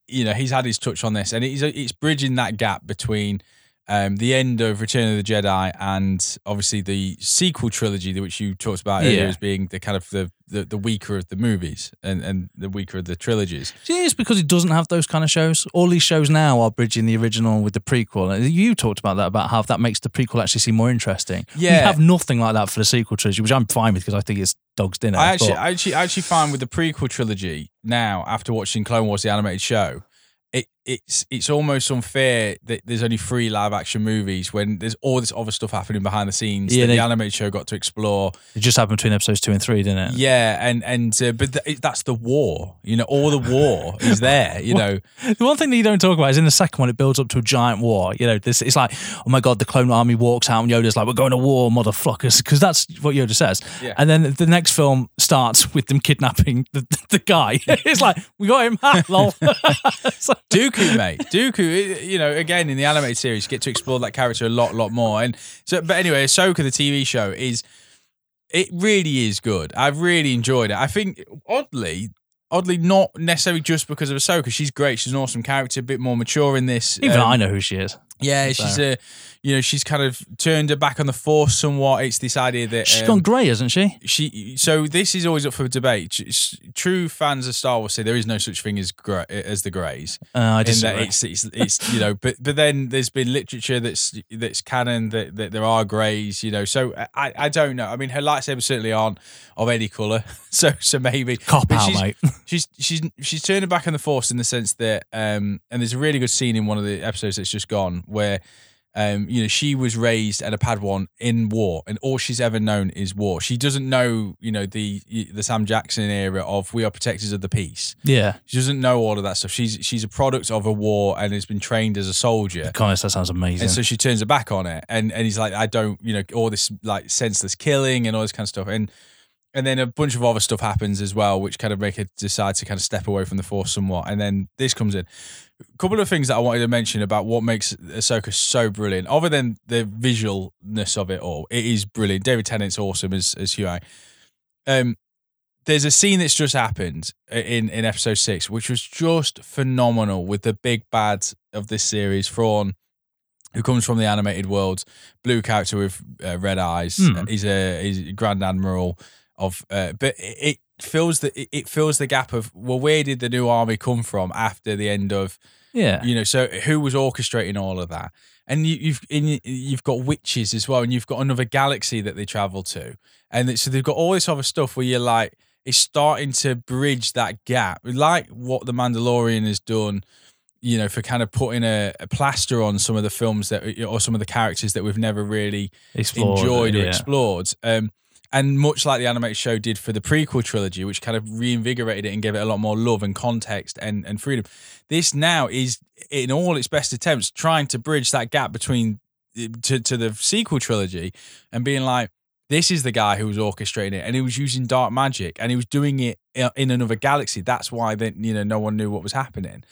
you know he's had his touch on this, and it's it's bridging that gap between um, the end of Return of the Jedi and obviously the sequel trilogy, which you talked about earlier Yeah. as being the kind of the, the, the weaker of the movies and, and the weaker of the trilogies. See, it's because it doesn't have those kind of shows. All these shows now are bridging the original with the prequel. You talked about that, about how that makes the prequel actually seem more interesting. Yeah. We have nothing like that for the sequel trilogy, which I'm fine with because I think it's dog's dinner. I actually, but- I actually, I actually find with the prequel trilogy now, after watching Clone Wars, the animated show, it it's it's almost unfair that there's only three live action movies when there's all this other stuff happening behind the scenes Yeah, that they- the animated show got to explore. it just happened between episodes two and three, didn't it? Yeah, and and uh, but th- that's the war. You know, all the war is there. You know, The one thing that you don't talk about is in the second one, it builds up to a giant war. You know, this it's like, oh my god, the clone army walks out and Yoda's like, we're going to war, motherfuckers, because that's what Yoda says. Yeah. And then the next film starts with them kidnapping the, the guy. it's like, we got him, lol. Like- Dooku, mate. Dooku, you know, again in the animated series, you get to explore that character a lot, lot more. And so, but anyway, Ahsoka, the TV show, is it really is good. I've really enjoyed it. I think oddly, oddly, not necessarily just because of Ahsoka. She's great. She's an awesome character, a bit more mature in this. Even Um, I know who she is. Yeah, So- she's a, you know, she's kind of turned her back on the force somewhat. It's this idea that She's um, gone grey, hasn't she? she so this is always up for debate. True fans of Star Wars say there is no such thing as gra- as the Greys. Uh, I disagree. it's, it's it's you know, but but then there's been literature that's that's canon that, that there are Greys. You know, so I I don't know. I mean, her lightsabers certainly aren't of any color. So so maybe Cop but out, she's, mate. she's she's she's turning back on the force in the sense that um and there's a really good scene in one of the episodes that's just gone where um you know she was raised at a padawan in war and all she's ever known is war. She doesn't know you know the the sam jackson era of we are protectors of the peace. Yeah. she doesn't know all of that stuff. She's she's a product of a war and has been trained as a soldier. Honest, that sounds amazing. and so she turns her back on it, and and he's like, I don't, you know, all this like senseless killing and all this kind of stuff, and and then a bunch of other stuff happens as well, which kind of make her decide to kind of step away from the force somewhat, and then this comes in. A couple of things that I wanted to mention about what makes Ahsoka so brilliant, other than the visualness of it all, it is brilliant. David Tennant's awesome as as Huey. Um, there's a scene that's just happened in in episode six, which was just phenomenal with the big bad of this series, Thrawn, who comes from the animated world, blue character with uh, red eyes. Uh, he's a he's a Grand Admiral of, uh, but it, it fills the it- fills the gap of well, where did the new army come from after the end of yeah. you know so who was orchestrating all of that and you, you've and you've got witches as well and you've got another galaxy that they travel to and so they've got all this other stuff where you're like it's starting to bridge that gap like what the mandalorian has done you know for kind of putting a, a plaster on some of the films that or some of the characters that we've never really Explored, enjoyed or yeah. explored. Um, and much like the animated show did for the prequel trilogy, which kind of reinvigorated it and gave it a lot more love and context and, and freedom. This now is, in all its best attempts, trying to bridge that gap between eh, to, to the sequel trilogy and being like, this is the guy who was orchestrating it, and he was using dark magic, and he was doing it eh, in another galaxy. That's why then you know no one knew what was happening.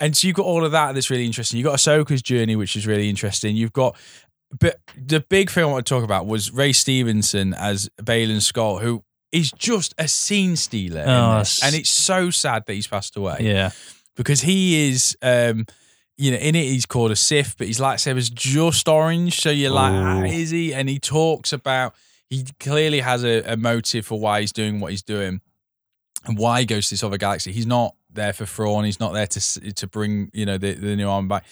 And so you've got all of that that's really interesting. You've got Ahsoka's journey, which is really interesting. You've got, but the big thing I want to talk about was Ray Stevenson as Baylan Skoll, who is just a scene stealer. Oh, And it's so sad that he's passed away Yeah. because he is, um, you know, in it he's called a Sith, but his lightsaber's just orange. So you're like, ah, is he? And he talks about, he clearly has a, a motive for why he's doing what he's doing and why he goes to this other galaxy. He's not there for Thrawn. He's not there to to bring you know the, the new arm back.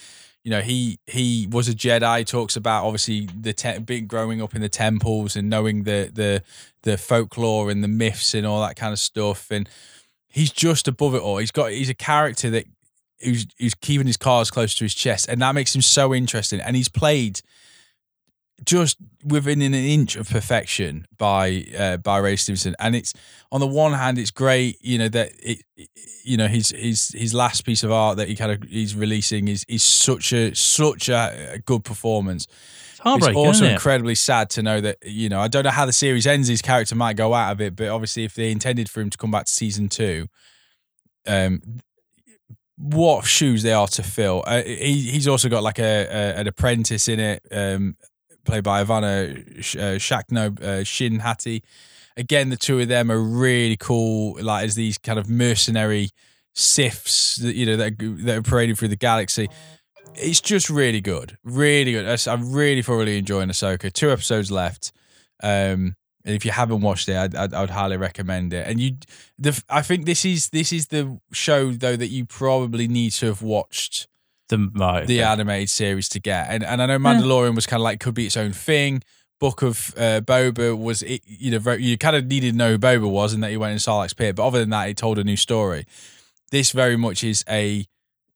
You know he he was a Jedi. Talks about obviously the te- being growing up in the temples and knowing the the the folklore and the myths and all that kind of stuff. And he's just above it all. He's got he's a character that who's who's keeping his cards close to his chest, and that makes him so interesting. And he's played just within an inch of perfection by uh, by Ray Stevenson. And it's on the one hand, it's great, you know that it, you know his his his last piece of art that he kind of he's releasing is is such a such a, good performance. It's It's also it? incredibly sad to know that you know I don't know how the series ends. His character might go out of it, but obviously if they intended for him to come back to season two, um, what shoes they are to fill. Uh, he he's also got like a, a an apprentice in it, um, played by Ivanna Sh- uh, Shakno uh, Shin Hati. Again, the two of them are really cool. Like as these kind of mercenary Siths, that you know that that are parading through the galaxy. It's just really good, really good. I'm really thoroughly enjoying Ahsoka. Two episodes left. Um, and if you haven't watched it, I'd, I'd, I'd highly recommend it. And you, the, I think this is this is the show though that you probably need to have watched The, right, the okay. animated series to get. And and I know Mandalorian was kind of like could be its own thing. Book of uh, Boba was it, you know very, you kind of needed to know who Boba was and that he went in Sarlacc's pit. But other than that, it told a new story. This very much is a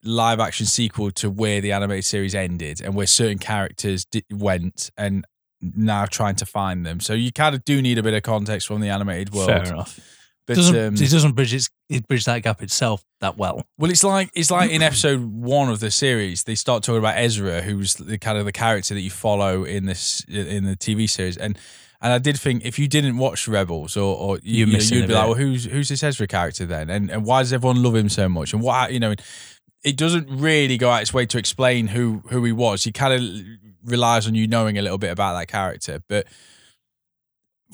live action sequel to where the animated series ended and where certain characters di- went and now trying to find them. So you kind of do need a bit of context from the animated world. Fair enough. But doesn't, um, it doesn't bridge, its, it bridge that gap itself that well. Well, it's like it's like in episode one of the series, they start talking about Ezra, who's the kind of the character that you follow in this in the TV series, and and I did think if you didn't watch Rebels or or you, you know, you'd be like, well, who's who's this Ezra character then, and and why does everyone love him so much, and what you know, it doesn't really go out its way to explain who who he was. He kind of relies on you knowing a little bit about that character, but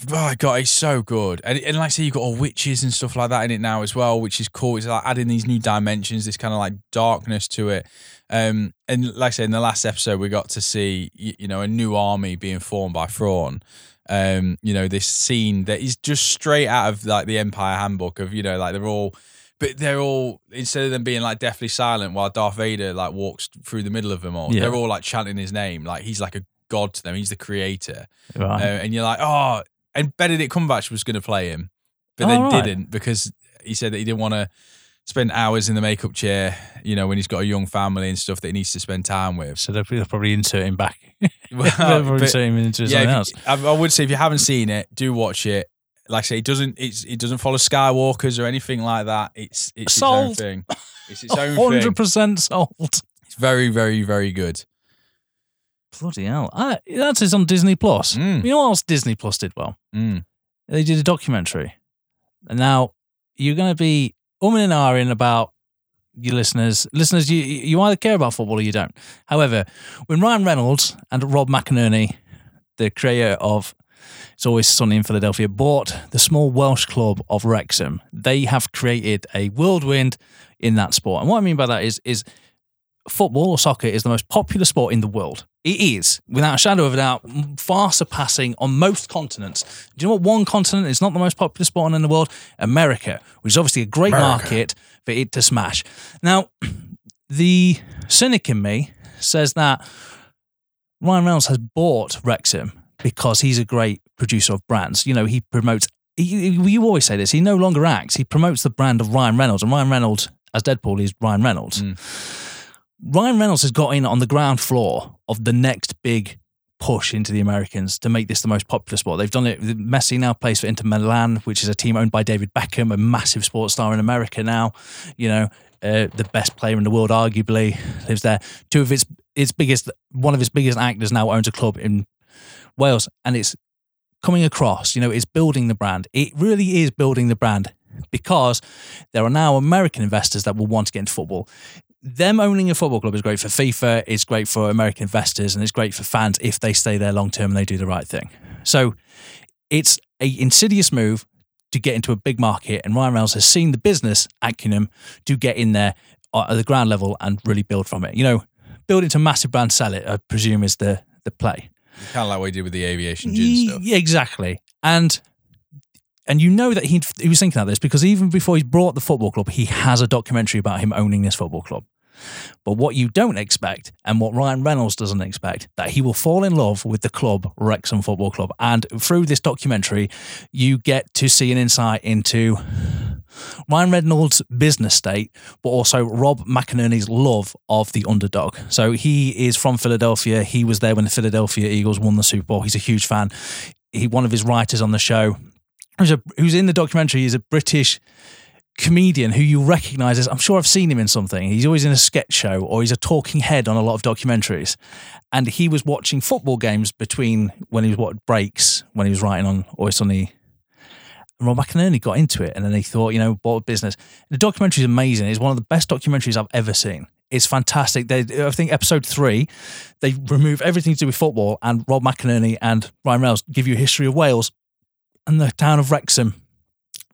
Oh my god, it's so good. And, and like I say, you've got all witches and stuff like that in it now as well, which is cool. It's like adding these new dimensions, this kind of like darkness to it. Um, and like I say, in the last episode, we got to see you, you know a new army being formed by Thrawn. Um, you know this scene that is just straight out of like the Empire Handbook of you know like they're all, but they're all instead of them being like deathly silent while Darth Vader like walks through the middle of them all, Yeah. they're all like chanting his name like he's like a god to them. He's the creator. Right. Uh, and you're like, oh, and Benedict Cumberbatch was going to play him, but Oh, then right. didn't because he said that he didn't want to spend hours in the makeup chair, you know, when he's got a young family and stuff that he needs to spend time with. so they'll, probably insert him back. Well, probably but- insert him into yeah, something else. you- I, I would say if you haven't seen it, do watch it. Like I say, it doesn't it's, it doesn't follow Skywalkers or anything like that. It's it's its own thing. It's its own Hundred thing. percent sold. It's very very very good. Bloody hell! I, that's on Disney Plus. Mm. You know what else Disney Plus did well? Mm. They did a documentary. And now you're going to be umming and ahhing about your listeners. Listeners, you you either care about football or you don't. However, when Ryan Reynolds and Rob McElhenney, the creator of It's Always Sunny in Philadelphia, bought the small Welsh club of Wrexham, they have created a whirlwind in that sport. And what I mean by that is is football or soccer is the most popular sport in the world. It is, without a shadow of a doubt, far surpassing on most continents. Do you know what one continent is not the most popular sport in the world? America, which is obviously a great America. market for it to smash. Now, the cynic in me says that Ryan Reynolds has bought Wrexham because he's a great producer of brands. You know, he promotes. He, you always say this. He no longer acts. He promotes the brand of Ryan Reynolds, and Ryan Reynolds as Deadpool is Ryan Reynolds. Mm. Ryan Reynolds has got in on the ground floor of the next big push into the Americans to make this the most popular sport. They've done it. Messi now plays for Inter Milan, which is a team owned by David Beckham, a massive sports star in America now. You know, uh, the best player in the world, arguably, lives there. Two of its its biggest, one of its biggest actors now owns a club in Wales, and it's coming across. You know, it's building the brand. It really is building the brand because there are now American investors that will want to get into football. Them owning a football club is great for FIFA, it's great for American investors, and it's great for fans if they stay there long term and they do the right thing. So it's a insidious move to get into a big market, and Ryan Reynolds has seen the business acumen to get in there uh, at the ground level and really build from it. You know, build it to massive brand, sell it. I presume is the the play. Kind of like what he did with the aviation gin stuff. Yeah, exactly. And and you know that he he was thinking about this because even before he brought the football club, he has a documentary about him owning this football club. But what you don't expect, and what Ryan Reynolds doesn't expect, that he will fall in love with the club, Wrexham Football Club. And through this documentary, you get to see an insight into Ryan Reynolds' business state, but also Rob McElhenney's love of the underdog. So he is from Philadelphia. He was there when the Philadelphia Eagles won the Super Bowl. He's a huge fan. He one of his writers on the show, who's, a, who's in the documentary, is a British comedian who you recognize as I'm sure I've seen him in something. He's always in a sketch show or he's a talking head on a lot of documentaries. And he was watching football games between when he was what breaks when he was writing on Always Sunny and Rob McElhenney got into it, and then he thought, you know, a business. The documentary is amazing. It's one of the best documentaries I've ever seen. It's fantastic. They, I think episode three, they remove everything to do with football, and Rob McElhenney and Ryan Reynolds give you a history of Wales and the town of Wrexham.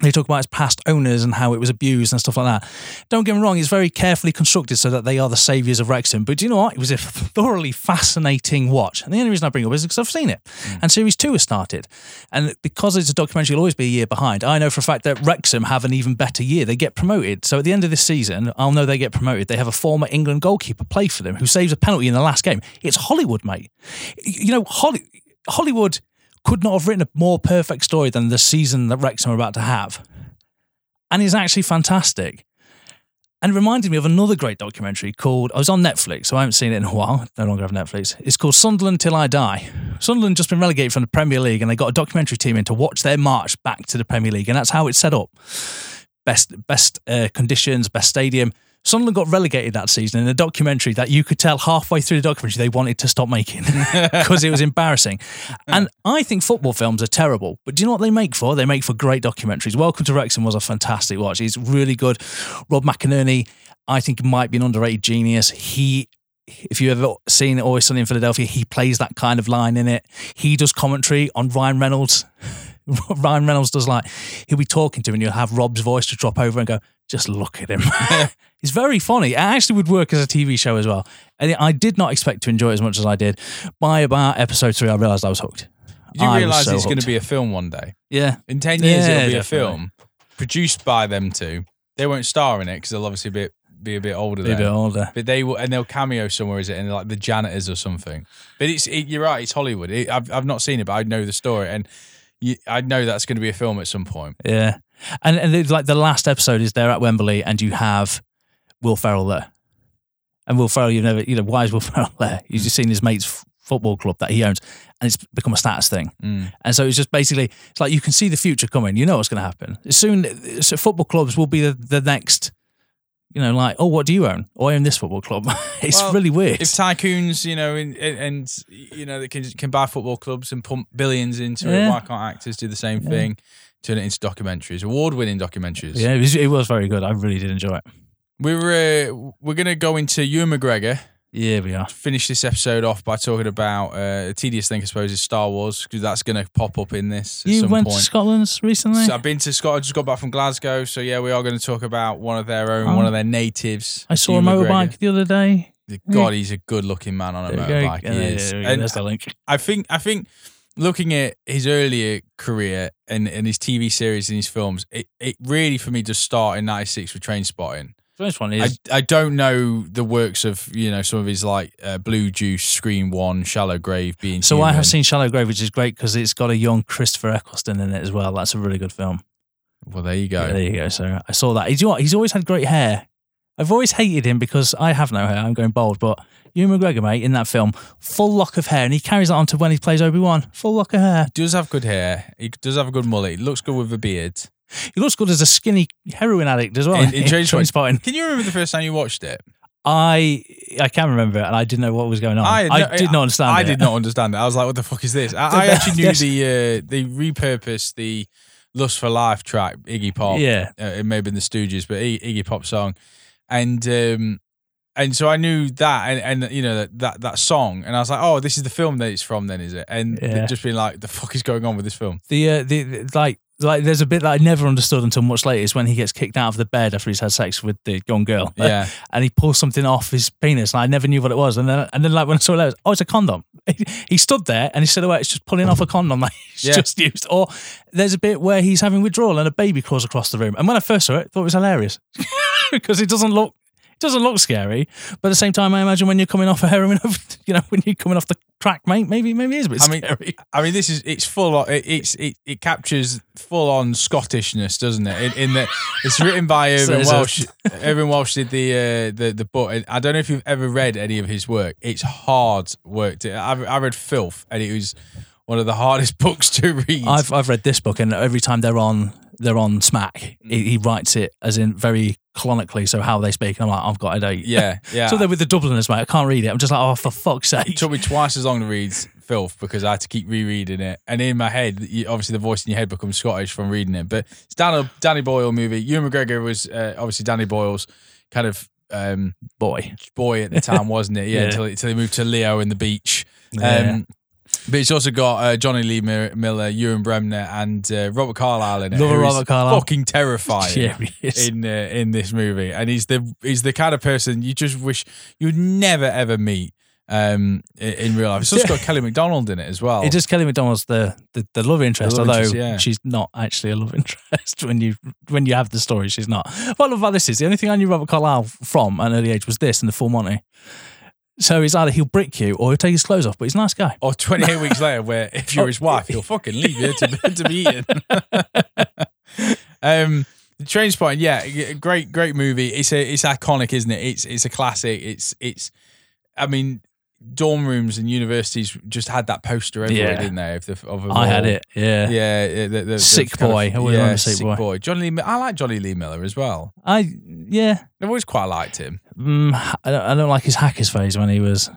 They talk about its past owners and how it was abused and stuff like that. Don't get me wrong, it's very carefully constructed so that they are the saviours of Wrexham. But do you know what? It was a thoroughly fascinating watch. And the only reason I bring it up is because I've seen it. Hmm. And series two has started. And because it's a documentary, it'll always be a year behind. I know for a fact that Wrexham have an even better year. They get promoted. So at the end of this season, I'll know they get promoted. They have a former England goalkeeper play for them who saves a penalty in the last game. It's Hollywood, mate. You know, Holly, Hollywood could not have written a more perfect story than the season that Wrexham are about to have. And it's actually fantastic. And it reminded me of another great documentary called, I was on Netflix, so I haven't seen it in a while. No longer have Netflix. It's called Sunderland Till I Die. Sunderland just been relegated from the Premier League and they got a documentary team in to watch their march back to the Premier League. And that's how it's set up. Best, best uh, conditions, best stadium. Sunderland got relegated that season in a documentary that you could tell halfway through the documentary they wanted to stop making because it was embarrassing. And I think football films are terrible, but do you know what they make for? They make for great documentaries. Welcome to Wrexham was a fantastic watch. He's really good. Rob McElhenney, I think, might be an underrated genius. He if you've ever seen Always Sunny in Philadelphia, he plays that kind of line in it. He does commentary on Ryan Reynolds. Ryan Reynolds does like he'll be talking to him and you'll have Rob's voice to drop over and go, just look at him. it's very funny. It actually would work as a TV show as well. And I did not expect to enjoy it as much as I did. By about episode three, I realised I was hooked. You I realise so it's going to be a film one day? Yeah. In 10 years, Yeah, it'll be a film produced by them two. They won't star in it because they'll obviously be, be a bit older Be a bit older. But they will, and they'll cameo somewhere, is it? And like the janitors or something. But it's, it, you're right, it's Hollywood. It, I've, I've not seen it, but I know the story. And you, I know that's going to be a film at some point. Yeah. And, and it's like the last episode is there at Wembley and you have Will Ferrell there. And Will Ferrell, you've never, you know, why is Will Ferrell there? You've just seen his mate's f- football club that he owns and it's become a status thing. Mm. And so it's just basically, it's like you can see the future coming. You know what's going to happen. Soon, so football clubs will be the, the next, you know, like, oh, what do you own? Oh, I own this football club. it's Well, really weird. If tycoons, you know, and, and, and you know, they can can buy football clubs and pump billions into Yeah. it, why can't actors do the same thing? Turn it into documentaries, award-winning documentaries. yeah, it was, it was very good. I really did enjoy it. We're uh, we're gonna go into Ewan McGregor. Yeah, we are. Finish this episode off by talking about uh, a tedious thing, I suppose, is Star Wars because that's gonna pop up in this at You went point. to Scotland recently? So I've been to Scotland, I just got back from Glasgow. So yeah, we are going to talk about one of their own, one of their natives. I saw a McGregor. motorbike the other day. God, he's a good-looking man on a There motorbike. Yeah, He yeah, is. yeah, And there's the link. I think I think looking at his earlier career and, and his TV series and his films, it, it really for me does start in '96 with Trainspotting. First one I, is I don't know the works of you know some of his like uh, Blue Juice, Screen One, Shallow Grave being. so I have seen Shallow Grave, which is great because it's got a young Christopher Eccleston in it as well. That's a really good film. Well, there you go. Yeah, there you go. So I saw that. He's, you know what? he's always had great hair. I've always hated him because I have no hair. I'm going bald, but Ewan McGregor, mate, in that film, full lock of hair, and he carries that on to when he plays Obi Wan. Full lock of hair. Does have good hair. He does have a good mullet. He looks good with a beard. He looks good as a skinny heroin addict as well. In- in Trainspotting. Can you remember the first time you watched it? I I can remember it, and I didn't know what was going on. I, no- did not understand. I it. did not understand it. I was like, "What the fuck is this?" I, I actually knew Yes. the uh, they repurposed the "Lust for Life" track, Iggy Pop. Yeah, uh, it may have been the Stooges, but I- Iggy Pop song, and um, and so I knew that, and, and you know that, that that song, and I was like, oh, this is the film that it's from, then is it? And Yeah. just being like, the fuck is going on with this film? the, uh, the the like like there's a bit that I never understood until much later is when he gets kicked out of the bed after he's had sex with the young girl. Yeah, and he pulls something off his penis, and I never knew what it was. And then, and then like when I saw it, I was, oh, it's a condom. He stood there, and his silhouette it's just pulling off a condom that he's Yeah. just used. Or there's a bit where he's having withdrawal, and a baby crawls across the room. And when I first saw it, I thought it was hilarious because it doesn't look. It doesn't look scary, but at the same time, I imagine when you're coming off a heroin, you know, when you're coming off the crack, mate, maybe maybe it is a bit I mean, scary. I mean, this is it's full on. It, it's it, it captures full on Scottishness, doesn't it? In, in that it's written by So Irvin a- Welsh. Irvin Welsh did the uh, the the book. And I don't know if you've ever read any of his work. It's hard work. To, I, I read Filth, and it was one of the hardest books to read. I've I've read this book, and every time they're on they're on Smack, he, he writes it as in very canonically, so how they speak. And I'm like, I've got it. out. yeah, yeah. So they're with the Dubliners, mate. I can't read it. I'm just like, oh, for fuck's sake. It took me twice as long to read Filth because I had to keep rereading it. And in my head, you, obviously the voice in your head becomes Scottish from reading it. But it's Danny, Danny Boyle movie. Ewan McGregor was uh, obviously Danny Boyle's kind of um, Boy. boy at the time, wasn't it? Yeah, Yeah. Until, until he moved to Leo in the beach. Yeah. But it's also got uh, Jonny Lee Mi- Miller, Ewan Bremner, and uh, Robert Carlyle in it. Love is Robert Carlyle. Fucking terrifying Yeah, is. in uh, in this movie, and he's the he's the kind of person you just wish you'd never ever meet um, i- in real life. It's also got Kelly Macdonald in it as well. It just Kelly Macdonald's the, the, the love interest, The love although interest, yeah. she's not actually a love interest when you when you have the story. She's not. What I love about this is the only thing I knew Robert Carlyle from at an early age was this and the Full Monty. So it's either he'll brick you or he'll take his clothes off, but he's a nice guy. or 28 weeks later, where if you're his wife, he'll fucking leave you to, to be eaten. um, Trainspotting, yeah, great, great movie. It's a, it's iconic, isn't it? It's, it's a classic. It's, it's. I mean, dorm rooms and universities just had that poster everywhere, Yeah. didn't they? Of the, of I had it. Yeah. Yeah, the, the, the Sick kind of- Boy. I yeah, remember Sick sick Boy. Jonny Lee. I like Jonny Lee Miller as well. I yeah. I've always quite liked him. Mm, I, don't, I don't like his hackers phase when he was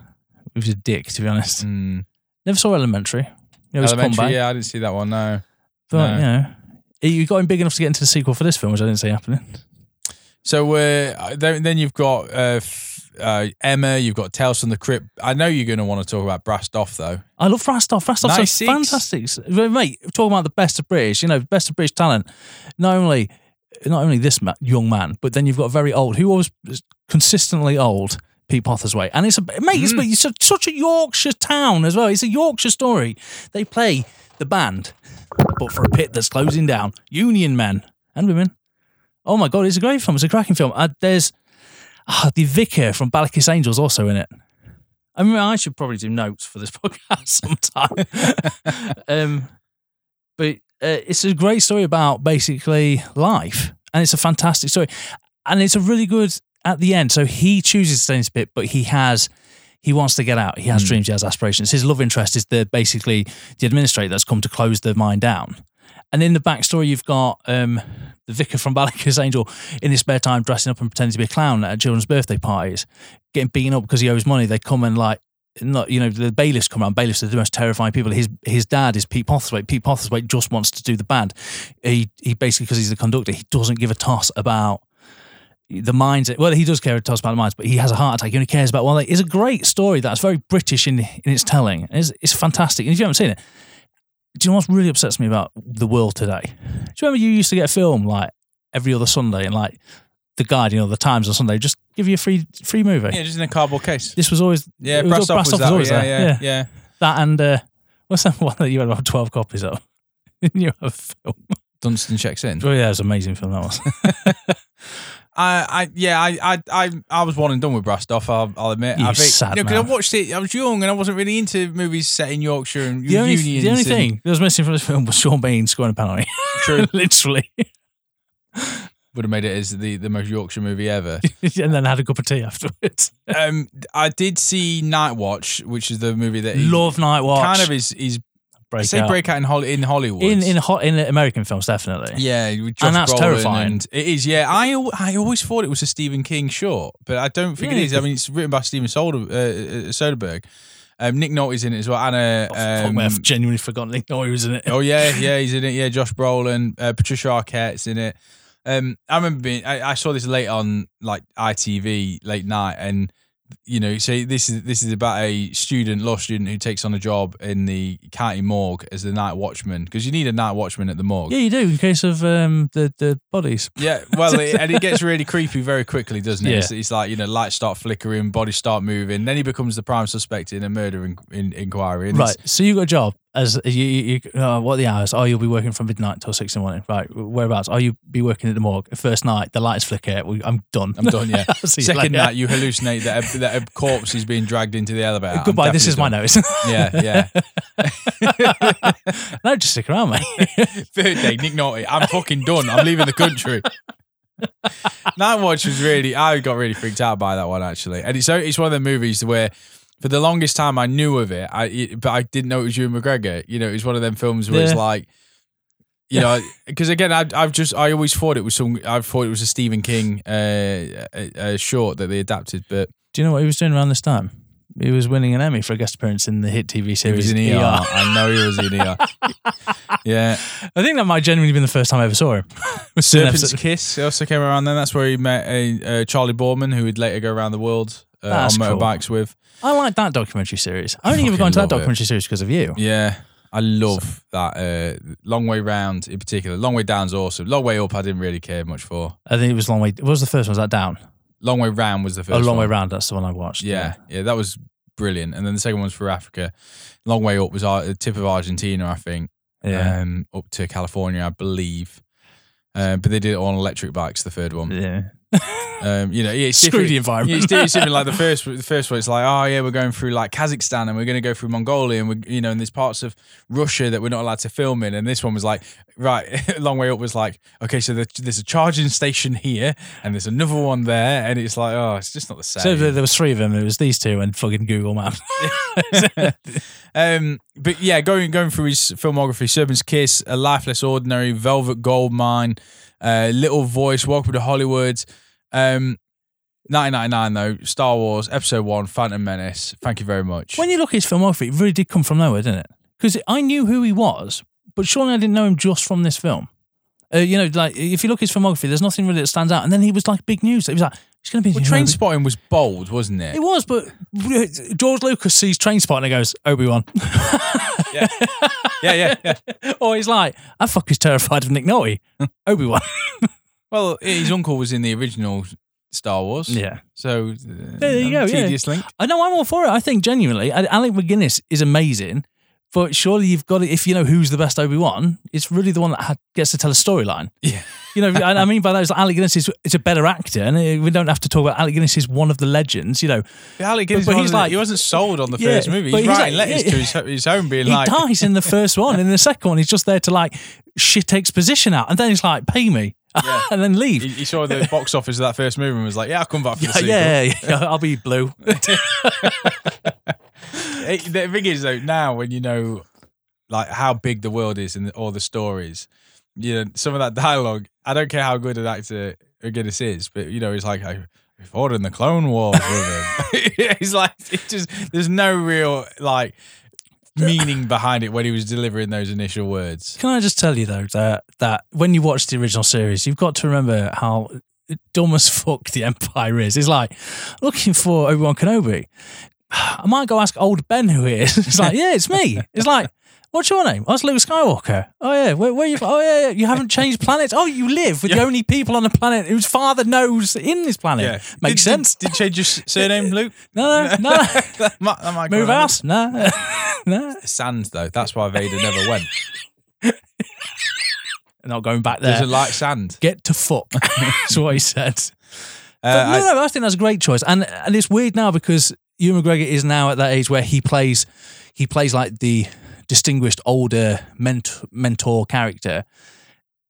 he was a dick. To be honest, Mm. never saw Elementary. It was Elementary, yeah, I didn't see that one. No. but no. you know, he got him big enough to get into the sequel for this film, which I didn't see happening. So uh, then, then you've got uh, uh, Emma, you've got Tales from the Crypt. I know you're going to want to talk about Brassed Off though. I love Rastov. Rastov's 96. fantastic. Mate, talking about the best of British, you know, best of British talent. Not only, not only this ma- young man, but then you've got a very old, who was consistently old, Pete Postlethwaite. And it's a, mate, it's, Mm. it's a- such a Yorkshire town as well. It's a Yorkshire story. They play the band, but for a pit that's closing down. Union men and women. Oh my God, it's a great film. It's a cracking film. Uh, there's ah, the vicar from Ballykissangel's also in it. I mean, I should probably do notes for this podcast sometime. um, but uh, it's a great story about basically life, and it's a fantastic story, and it's a really good at the end. So he chooses to stay in this bit, but he has. He wants to get out. He has dreams. He has aspirations. His love interest is the basically the administrator that's come to close the mine down. And in the backstory, you've got um, the vicar from Ballykissangel in his spare time dressing up and pretending to be a clown at children's birthday parties, getting beaten up because he owes money. They come and like, not you know, the bailiffs come around. Bailiffs are the most terrifying people. His his dad is Pete Postlethwaite. Pete Postlethwaite just wants to do the band. He he basically because he's the conductor, he doesn't give a toss about the minds. Well, he does care a toss about the minds, but he has a heart attack. He only cares about. Like, it's a great story that's very British in in its telling. It's, it's fantastic. And if you haven't seen it, do you know what really upsets me about the world today? Do you remember you used to get a film like every other Sunday and like the Guardian or the Times on Sunday just give you a free free movie? Yeah, just in a cardboard case. This was always Yeah, it was, Brassed Off was, that. always yeah, there. yeah, yeah, That and uh, what's that one that you had about twelve copies of? you have a film. Dunston checks in. Oh yeah, it was an amazing film that was. I, I, yeah, I, I, I, I was one and done with Brassed Off. I'll, I'll admit. You I think, sad you know, 'cause I watched it. I was young and I wasn't really into movies set in Yorkshire and the only unions. the only and- thing that was missing from this film was Sean Bean scoring a penalty. True. Literally. Would have made it as the, the most Yorkshire movie ever. and then had a cup of tea afterwards. um, I did see Night Watch, which is the movie that Love Night Watch. kind of is is break say out. breakout in Holly, in Hollywood. in in hot in American films definitely. yeah, with Josh And that's Brolin terrifying. and- it is. Yeah, I al- I always thought it was a Stephen King short, but I don't think Yeah, it is. I mean, it's written by Steven Soder, uh, uh, Soderbergh. Um, Nick Nolte's in it as well. Anna. Oh, fuck Um, me, I've genuinely forgotten Nick Nolte was in it. Oh yeah, yeah, he's in it. Yeah, Josh Brolin, uh, Patricia Arquette's in it. Um, I remember being, I, I saw this late on like ITV late night, and you know, so this is this is about a student, law student, who takes on a job in the county morgue as the night watchman because you need a night watchman at the morgue. Yeah, you do in case of um, the the bodies. Yeah, well, it, and it gets really creepy very quickly, doesn't it? Yeah. It's, it's like you know, lights start flickering, bodies start moving. Then he becomes the prime suspect in a murder in, in, inquiry. Right. So you got a job as you, you, you uh, what are the hours? Oh, you'll be working from midnight till six in the morning. Right. Whereabouts? Oh, you be working at the morgue. First night, the lights flicker. I'm done. I'm done. Yeah. You Second night, you hallucinate that that a corpse is being dragged into the elevator. Goodbye. This is my definitely notes. done. Yeah, yeah. no, just stick around, mate. Third day, Nick Nolte. I'm fucking done. I'm leaving the country. Night Watch was really. I got really freaked out by that one actually, and it's it's one of the movies where. For the longest time, I knew of it, I it- but I didn't know it was Ewan McGregor. You know, it was one of them films where it's like, you know, because again, I, I've just I always thought it was some. I thought it was a Stephen King uh, uh, uh, short that they adapted, but Do you know what he was doing around this time? He was winning an Emmy for a guest appearance in the hit TV series. He was in ER. I know he was in ER. yeah. I think that might genuinely been the first time I ever saw him. Serpent's Kiss also came around then. That's where he met uh, Charley Boorman, who would later go around the world uh, on That's cool. motorbikes with. I like that documentary series. I only ever got into that love it. documentary series because of you. Yeah. I love that. Uh, long Way Round in particular. Long Way Down's awesome. Long Way Up, I didn't really care much for. I think it was long way. What was the first one? Was that down? Long Way Round was the first oh, long one. way round. That's the one I watched. Yeah, yeah, that was brilliant. And then the second one was for Africa. Long Way Up was uh, the tip of Argentina, I think. yeah, Um, up to California, I believe. Uh, but they did it on electric bikes, the third one. yeah. Um, you know, yeah, it's Screw the environment. Yeah, it's, it's different. Like the first, the first one, it's like, oh yeah, we're going through like Kazakhstan and we're going to go through Mongolia and we, you know, and there's parts of Russia that we're not allowed to film in. And this one was like, right, long way up was like, okay, so there- there's a charging station here and there's another one there, and it's like, oh, it's just not the same. So there, there was three of them. It was these two and fucking Google Maps. um, but yeah, going going through his filmography: Serpent's Kiss, A Life Less Ordinary, Velvet Goldmine, uh, Little Voice, Welcome to Hollywood. Um, 1999 though, Star Wars Episode One, Phantom Menace. Thank you very much. when you look at his filmography, it really did come from nowhere, didn't it? Because I knew who he was, but surely I didn't know him just from this film. Uh, you know, like if you look at his filmography, there's nothing really that stands out. And then he was like big news. He was like He's going to be Well, Trainspotting was bold, wasn't it? It was, but George Lucas sees Trainspotting and goes, Obi Wan. yeah, yeah, yeah. or he's like, I fuck is terrified of Nick Nolte. Obi Wan. Well, his uncle was in the original Star Wars. Yeah. So uh, There you go, yeah. Link. I know I'm all for it. I think genuinely, Alec McGuinness is amazing. But surely you've got it. if you know who's the best Obi Wan, it's really the one that ha- gets to tell a storyline. Yeah. You know, I mean by that is Alec Guinness is, is a better actor, and uh, we don't have to talk about Alec Guinness is one of the legends. You know, Alec Guinness but he's wasn't- like- he wasn't sold on the Yeah, first movie. He's he's writing like- letters to his, his home, being he like, he dies in the first one, and in the second one he's just there to like shit exposition out, and then he's like, "Pay me," and then leave. he, he saw the box office of that first movie and was like, "Yeah, I'll come back for the yeah, sequel." yeah, yeah, I'll be blue. It- the thing is, though, now when you know like how big the world is and the, all the stories, you know, some of that dialogue. I don't care how good an actor Guinness is, but you know, he's like, I I fought in the Clone Wars with him. he's like, it just there's no real like meaning behind it when he was delivering those initial words. Can I just tell you though that that when you watch the original series, you've got to remember how dumb as fuck the Empire is. It's like looking for Obi Wan Kenobi. I might go ask old Ben who it is. It's like, yeah, it's me. It's like, what's your name? Oh, it's Luke Skywalker. Oh yeah, where, where you? from? Oh yeah, yeah, you haven't changed planets. Oh, you live with the only people on the planet whose father knows in this planet. Yeah, Makes Did- sense. Did, did change your surname, Luke? no, no, no. that might, that might Move house. No, no. Sand though. That's why Vader never went. Not going back there. Doesn't like sand. Get to fuck. That's what he said. Uh, But no, I- no, I think that's a great choice, and and it's weird now because Ewan McGregor is now at that age where he plays he plays like the distinguished older ment- mentor character,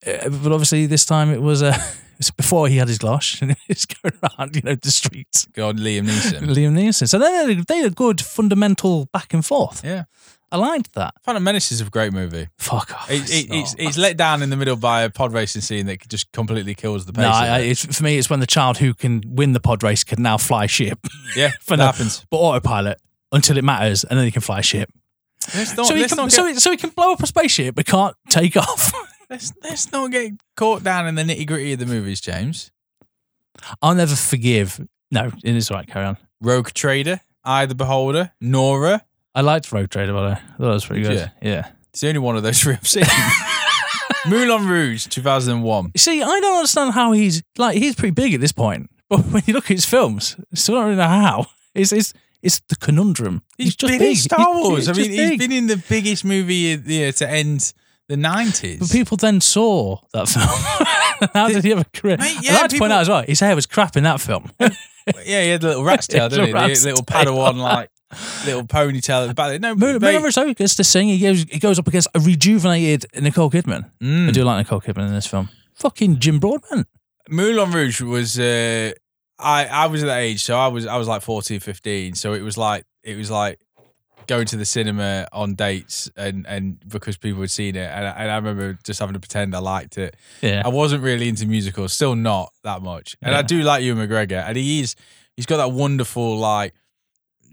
Uh, but obviously this time it was uh, it's before he had his glosh and he's going around you know the streets. God, Liam Neeson. Liam Neeson, so they had a- they had a good fundamental back and forth. Yeah. I liked that. Phantom Menace is a great movie. Fuck off. It, it, it's, it's let down in the middle by a pod racing scene that just completely kills the pace. no, I, it's, for me, it's when the child who can win the pod race can now fly ship, yeah, for that no- happens. but autopilot until it matters, and then he can fly ship. Let's not, so, he let's, can, not so, get, he, so he can blow up a spaceship but can't take off. let's, let's not get caught down in the nitty gritty of the movies, James. I'll never forgive. No, it is right. Carry on. Rogue Trader, Eye the Beholder, Nora. I liked Rogue Trader, by the way. I thought it was pretty Did good. Yeah. It's the only one of those three I've seen. Moulin Rouge, 2001. See, I don't understand how he's like he's pretty big at this point, but when you look at his films, I still don't really know how. It's it's it's the conundrum. He's, just been big. in Star Wars. he's I mean, just he's big. been in the biggest movie year to end the 90s. But people then saw that film. How did he have a career? Mate, I'd yeah, like to people- point out as well, his hair was crap in that film. yeah, he had the little rat's tail, didn't he? The little. Padawan, like, little ponytail at the back. No, Moulin mate, Rouge gets to sing. He goes, he goes up against a rejuvenated Nicole Kidman. Mm. I do like Nicole Kidman in this film. Fucking Jim Broadbent. Moulin Rouge was uh, I I was at that age, so I was I was like 14, 15. So it was like it was like going to the cinema on dates and and because people had seen it, and I, and I remember just having to pretend I liked it. Yeah. I wasn't really into musicals, still not that much, and I do like Ewan McGregor, and he is he's got that wonderful like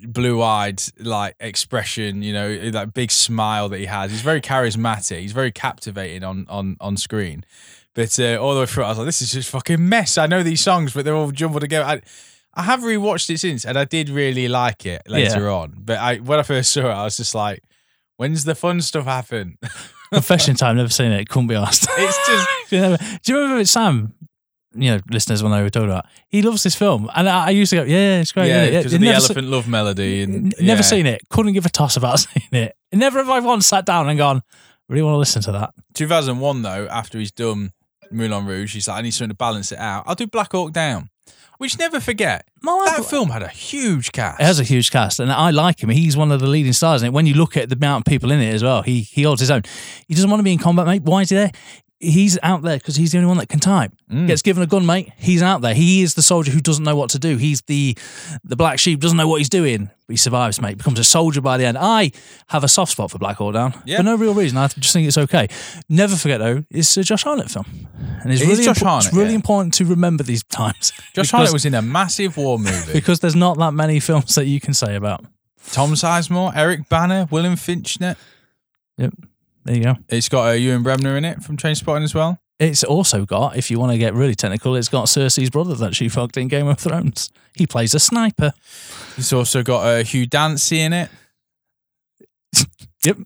blue-eyed like expression you know that big smile that he has he's very charismatic he's very captivating on on on screen but uh, all the way through i was like this is just fucking mess i know these songs but they're all jumbled together i I have rewatched it since, and I did really like it later on. But I, when I first saw it, I was just like, "When's the fun stuff happen?" Confession time, never seen it. Couldn't be asked. It's just do, you remember, do you remember Sam? You know, listeners when know were talking about. He loves this film. And I, I used to go, yeah, yeah, it's great. yeah, yeah, because yeah. of the Never se- elephant love melody, and N- Never seen it. Couldn't give a toss about seeing it. Never have I once sat down and gone, really want to listen to that. 2001 though, after he's done Moulin Rouge, he's like, I need something to balance it out. I'll do Black Hawk Down, which never forget. That film had a huge cast. It has a huge cast, and I like him. He's one of the leading stars in it. When you look at the amount of people in it as well, he he holds his own. He doesn't want to be in combat, mate. Why is he there? He's out there because he's the only one that can type. Mm. Gets given a gun, mate. He's out there. He is the soldier who doesn't know what to do. He's the the black sheep, doesn't know what he's doing. But he survives, mate. Becomes a soldier by the end. I have a soft spot for Black Hawk Down Yeah. for no real reason. I just think it's okay. Never forget though, it's a Josh Hartnett film, and it's It really Josh impo- it's really yeah. important to remember these times. Josh Hartnett was in a massive war movie. because there's not that many films that you can say about. Tom Sizemore, Eric Bana, William Fichtner. There you go. It's got uh, Ewan Bremner in it from Trainspotting as well. It's also got, if you want to get really technical, it's got Cersei's brother that she fucked in Game of Thrones. He plays a sniper. It's also got uh, Hugh Dancy in it. Yep.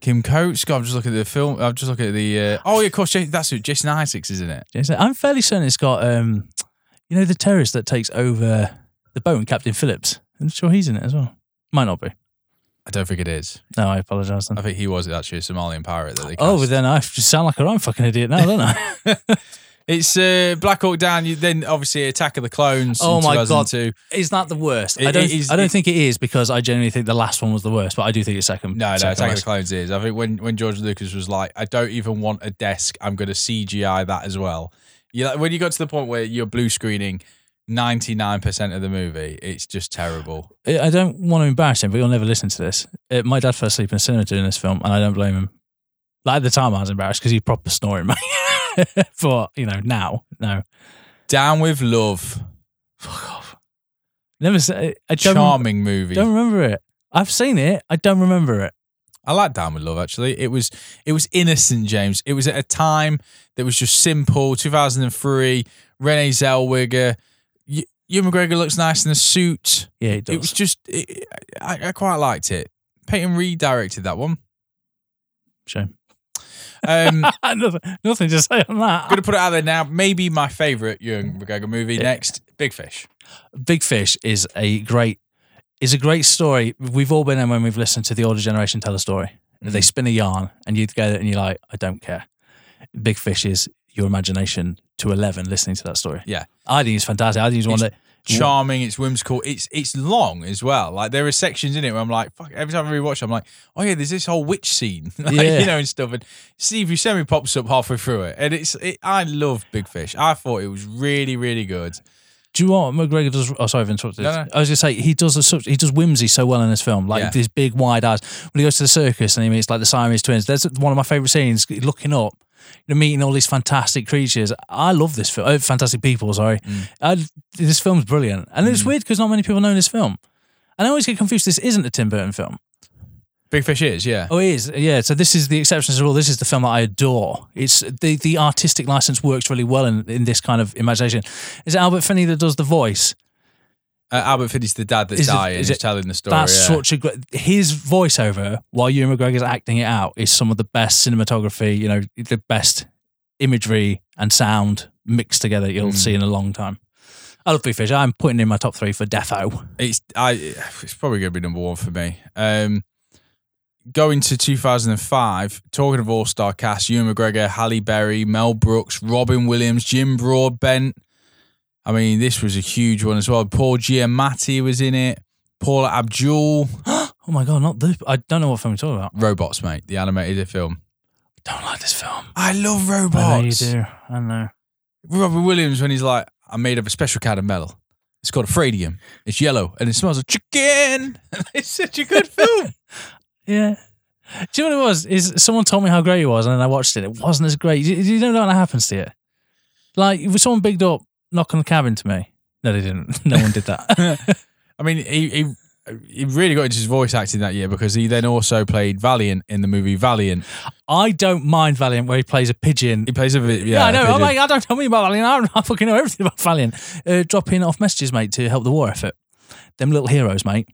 Kim Coates. God, I'm just looking at the film. I'm just looking at the. Uh, oh yeah, of course. That's who Jason Isaacs is in it. Jason- I'm fairly certain it's got, um, you know, the terrorist that takes over the boat, Captain Phillips. I'm sure he's in it as well. Might not be. I don't think it is. No, I apologise then. I think he was actually a Somalian pirate that they. Cast. Oh, but then I just sound like a right fucking idiot now, don't I? It's uh, Black Hawk Down. You then obviously Attack of the Clones. Oh in my God. 2002. is that the worst? It- I don't. it is- I don't it- think it is because I genuinely think the last one was the worst, but I do think it's second. No, no, second Attack of worst. the Clones is. I think when when George Lucas was like, I don't even want a desk. I'm going to CGI that as well. You like when you got to the point where you're blue screening. 99% of the movie, it's just terrible. I don't want to embarrass him, but he'll never listen to this. Uh, my dad fell asleep in the cinema doing this film, and I don't blame him. Like at the time, I was embarrassed because he proper snoring but you know, now, no, Down with Love. fuck off. Never say. I don't, Charming movie. don't remember it. I've seen it. I don't remember it. I like Down with Love actually. It was it was innocent, James. It was at a time that was just simple. 2003. Renee Zellweger. Ewan McGregor looks nice in the suit. Yeah, it does. It was just it, I, I quite liked it. Peyton Reed directed that one. Shame. Um, nothing, nothing to say on that. I'm gonna put it out there now. Maybe my favorite Ewan McGregor movie Yeah. next. Big Fish. Big Fish is a great is a great story. We've all been there when we've listened to the older generation tell a story. They spin a yarn and you get it and you're like, I don't care. Big Fish is your imagination to eleven listening to that story. Yeah. I think it's fantastic. I think it's one that Charming. It's whimsical. It's it's long as well. Like there are sections in it where I'm like, fuck. Every time I rewatch, it, I'm like, oh yeah, there's this whole witch scene, like, Yeah. you know, and stuff. And Steve Buscemi pops up halfway through it, and it's. It, I love Big Fish. I thought it was really, really good. Do you know McGregor does? Oh, sorry, I've interrupted. No, no. I was to say he does a, such he does whimsy so well in this film, like Yeah. these big wide eyes. When he goes to the circus and he meets like the Siamese twins, there's one of my favorite scenes. Looking up, you know, meeting all these fantastic creatures. I love this film. Oh, fantastic people. Sorry, Mm. I, this film's brilliant, and it's weird because not many people know this film. And I always get confused. This isn't a Tim Burton film. Big Fish is, yeah. Oh, it is. Yeah. So this is the exception to the rule. This is the film that I adore. It's the the artistic license works really well in, in this kind of imagination. Is it Albert Finney that does the voice? Uh, Albert Finney's the dad that's Is it- dying. is Is it- telling the story. That's yeah. such a great. His voiceover while Ewan McGregor's acting it out is some of the best cinematography. You know, the best imagery and sound mixed together you'll Mm. see in a long time. I love Big Fish. I'm putting in my top three for Defo. It's I. It's probably going to be number one for me. Um, going to 2005, talking of all star cast: Ewan McGregor, Halle Berry, Mel Brooks, Robin Williams, Jim Broadbent. I mean, this was a huge one as well. Paul Giamatti was in it. Paula Abdul. Oh my god, not this! I don't know what film you're talking about. Robots, mate. The animated film. I don't like this film. I love robots. I know you do. I know. Robert Williams when he's like, "I'm made of a special kind of metal. It's called fradium. It's yellow and it smells like chicken." it's such a good film. Yeah. Do you know what it was? Is someone told me how great it was, and then I watched it. It wasn't as great. You, you don't know what happens to you. Like, if someone bigged up, knock on the cabin to me. No, they didn't. No one did that. I mean, he, he he really got into his voice acting that year because he then also played Valiant in the movie Valiant. I don't mind Valiant where he plays a pigeon. He plays a Yeah, yeah. I know. I'm like, I don't tell me about Valiant. I, don't, I fucking know everything about Valiant. Uh, dropping off messages, mate, to help the war effort. Them little heroes, mate.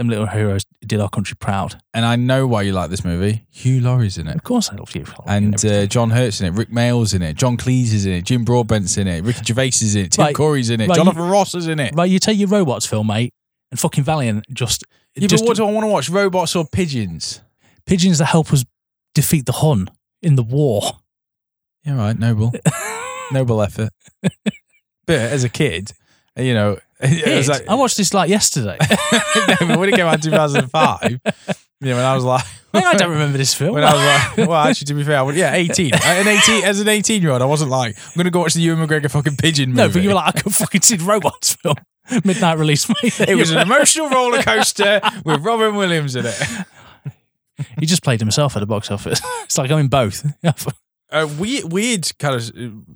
Them little heroes did our country proud. and I know why you like this movie. Hugh Laurie's in it. Of course, I love you. And uh. John Hurt's in it, Rik Mayall's in it, John Cleese is in it, Jim Broadbent's in it, Ricky Gervais is in it, Tim Right. Curry's in it, Right, Jonathan Ross is in it. right, you take your robots film, mate, and fucking Valiant just Yeah, just but what do I want to watch? Robots or pigeons? pigeons that help us defeat the Hun in the war. Yeah, right. Noble, noble effort. But as a kid, you know, like, I watched this like yesterday. but when it came out in 2005, yeah, when I was like, I don't remember this film. when I was like, well, actually, to be fair, I was, yeah, 18. Uh, an 18 as an 18 year old, I wasn't like, I'm gonna go watch the Ewan McGregor fucking pigeon movie. no, but you were like, I could fucking see the robots film. Midnight release, it was an emotional roller coaster with Robin Williams in it. He just played himself at the box office. It's like I'm in both. A weird, weird kind of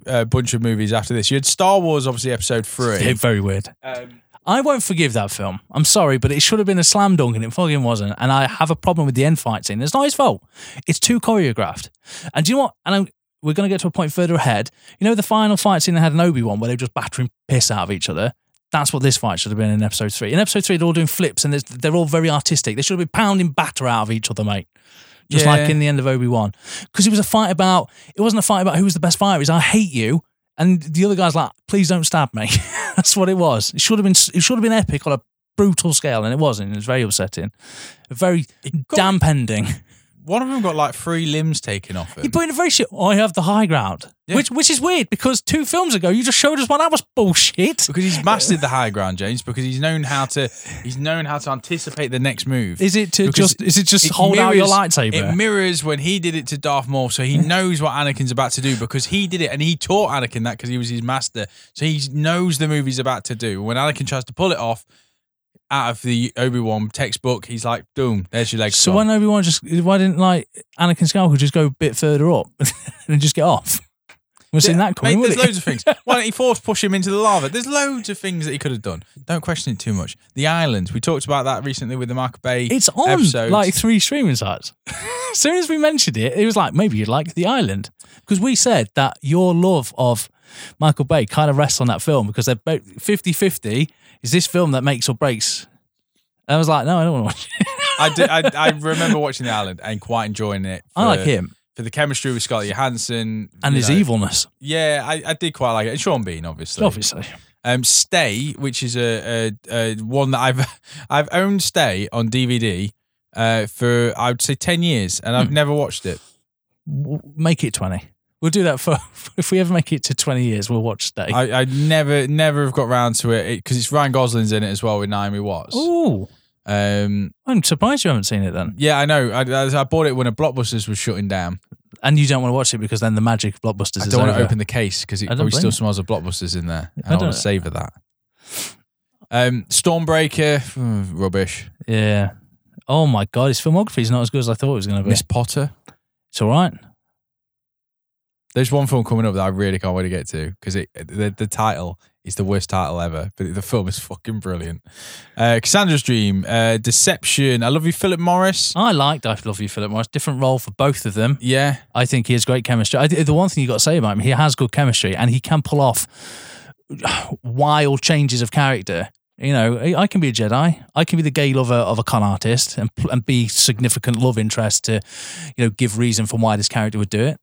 uh, bunch of movies after this. You had Star Wars, obviously, Episode Yeah, Three. very weird. Um, I won't forgive that film. I'm sorry, but it should have been a slam dunk and it fucking wasn't. And I have a problem with the end fight scene. It's not his fault. It's too choreographed. And do you know what? And I'm, we're going to get to a point further ahead. You know, the final fight scene they had in Obi Wan where they were just battering piss out of each other. That's what this fight should have been in episode three. In episode three, they're all doing flips and they're all very artistic. They should have been pounding batter out of each other, mate. Just Yeah. like in the end of Obi Wan, because it was a fight about. It wasn't a fight about who was the best fighter. It was I hate you, and the other guy's like, please don't stab me. That's what it was. It should have been. It should have been epic on a brutal scale, and it wasn't. It was very upsetting, a very got- damp ending. One of them got like three limbs taken off him. You put in a very shit. I have the high ground, Yeah. which which is weird because two films ago you just showed us one that was bullshit. because he's mastered the high ground, James. Because he's known how to he's known how to anticipate the next move. Is it to Because just is it just hold out your mirrors- lightsaber? It mirrors when he did it to Darth Maul, so he knows what Anakin's about to do because he did it and he taught Anakin that because he was his master. So he knows the move he's about to do. When Anakin tries to pull it off out of the Obi Wan textbook, he's like, "Boom, there's your leg." so gone." when Obi Wan just why didn't like Anakin Skywalker just go a bit further up and just get off? We've seen that coming. Mate, there's loads of things. Why don't you force push him into the lava? There's loads of things that he could have done. Don't question it too much. The island. We talked about that recently with the Michael Bay. It's on episodes. like three streaming sites. as soon as we mentioned it, it was like maybe you'd like the island because we said that your love of Michael Bay kind of rests on that film because they're both 50-50. Is this film that makes or breaks? And I was like, no, I don't want to watch it. I, did, I, I remember watching the island and quite enjoying it. I like him for the chemistry with Scarlett Johansson and his know. evilness, Yeah, I, I did quite like it. And Sean Bean, obviously. obviously. Um, Stay, which is a, a, a one that I've I've owned Stay on DVD uh, for I would say ten years, and Hmm. I've never watched it. W- Make it 20. We'll do that for, if we ever make it to 20 years, we'll watch Stay. I, I never never have got round to it because it's Ryan Gosling's in it as well with Naomi Watts. Oh, Um, I'm surprised you haven't seen it then. yeah, I know. I, I bought it when a Blockbusters was shutting down. And you don't want to watch it because then the magic of blockbusters I is don't want over. to open the case because it probably still smells of Blockbusters in there. And I I, want to savour that. Um, Stormbreaker, mm, rubbish. Yeah. Oh my god, his filmography is not as good as I thought it was going to be. Miss Potter. It's all right. There's one film coming up that I really can't wait to get to because it the, the title is the worst title ever, but the film is fucking brilliant. Uh, Cassandra's Dream, uh, Deception. I love you, Philip Morris. I liked I Love You, Philip Morris. Different role for both of them. Yeah, I think he has great chemistry. I, the one thing you got to say about him, he has good chemistry and he can pull off wild changes of character. You know, I can be a Jedi. I can be the gay lover of a con artist and, and be significant love interest to, you know, give reason for why this character would do it.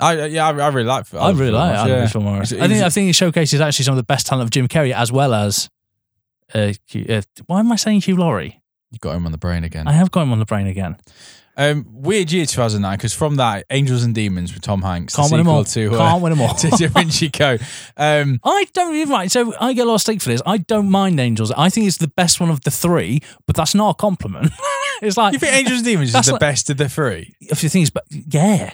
I yeah I, I really like. I really like Philip Andy Morris, Morris. He's- I think I think it showcases actually some of the best talent of Jim Carrey as well as. Uh, Hugh- uh, why am I saying Hugh Laurie? you got him on the brain again. I have got him on the brain again. Um, weird year 2009 because from that, Angels and Demons with Tom Hanks, Can't win them all. sequel to Can't uh, win them all. to Da Vinci Code. Um, I don't even right. So I get a lot of stick for this. I don't mind Angels. I think it's the best one of the three, but that's not a compliment. it's like you think Angels and Demons is the like- best of the three? if you think it's, but yeah,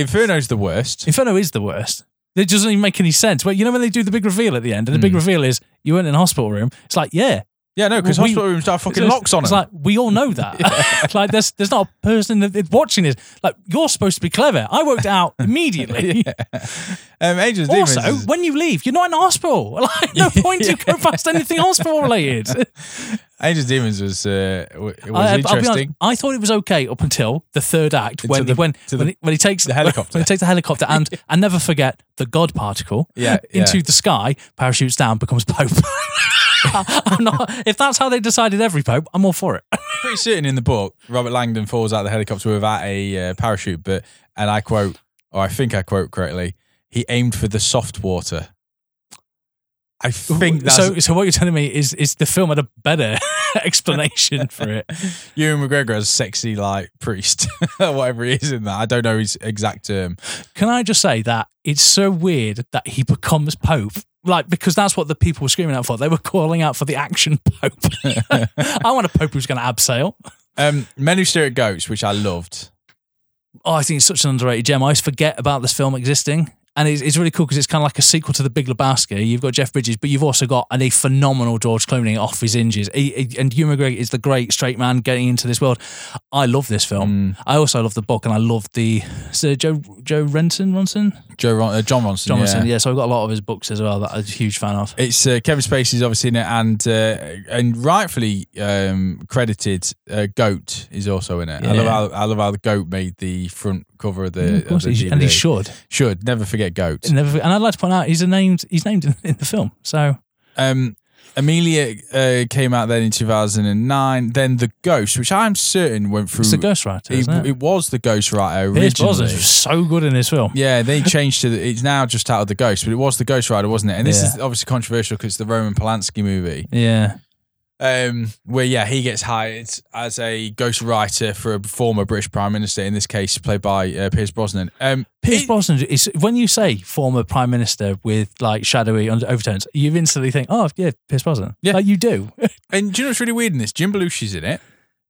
Inferno's the worst. Inferno is the worst. It doesn't even make any sense. But you know when they do the big reveal at the end, and the big reveal is you weren't in a hospital room. It's like yeah, Yeah, no, because We- hospital rooms have fucking It's- locks on it. It's them. like we all know that. like there's there's not a person that is watching this. Like you're supposed to be clever. I worked it out immediately. um, Angels and Also, Demons. is- when you leave, you're not in a hospital. Like no point you go past anything hospital related. Angels and Demons was uh, was I, I'll honest, interesting. I thought it was okay up until the third act when the- when when, the- he, when he takes the helicopter. when he takes the helicopter and and never forget the God particle Yeah, into yeah. the sky parachutes down becomes Pope. I'm not, if that's how they decided every Pope, I'm all for it. Pretty certain in the book, Robert Langdon falls out of the helicopter without a uh, parachute, but and I quote, or I think I quote correctly, he aimed for the soft water. I think that's so. So what you're telling me is is the film had a better explanation for it. Ewan McGregor as sexy like priest, whatever he is in that. I don't know his exact term. Can I just say that it's so weird that he becomes Pope? Like, because that's what the people were screaming out for. They were calling out for the action Pope. I want a Pope who's going to abseil. Um, Men Who Stare at Goats, which I loved. Oh, I think it's such an underrated gem. I always forget about this film existing. And it's, it's really cool because it's kind of like a sequel to The Big Lebowski. You've got Jeff Bridges, but you've also got a phenomenal George Clooney off his hinges. He, he- and Hugh McGregor is the great straight man getting into this world. I love this film. I also love the book, and I love the is it Joe Joe Renton Ronson Joe Ron- uh, Jon Ronson. John yeah. Ronson. Yeah, so I've got a lot of his books as well that I'm a huge fan of. It's uh, Kevin Spacey's obviously in it, and uh, and rightfully um, credited. Uh, Goat is also in it. I love how I love how the goat made the front cover of the, Yeah, of course the he and he should. Should never forget goats. Never, and I'd like to point out he's a named he's named in, in the film. So Um, Amelia uh, came out then in 2009. Then The Ghost, which I'm certain went through. it's the Ghostwriter, it, it? it was The Ghostwriter originally. Brosnan was so good in this film. Yeah, they changed to the, it's now just out of The Ghost, but it was The Ghost Rider, wasn't it? And this Yeah. is obviously controversial because it's the Roman Polanski movie. Yeah. Um, where yeah he gets hired as a ghost writer for a former British Prime Minister, in this case played by uh, Pierce Brosnan. Um, Pierce it- Brosnan is when you say former prime minister with like shadowy overtones, you instantly think, oh yeah, Pierce Brosnan. Yeah. like you do. and do you know what's really weird in this? Jim Belushi's in it.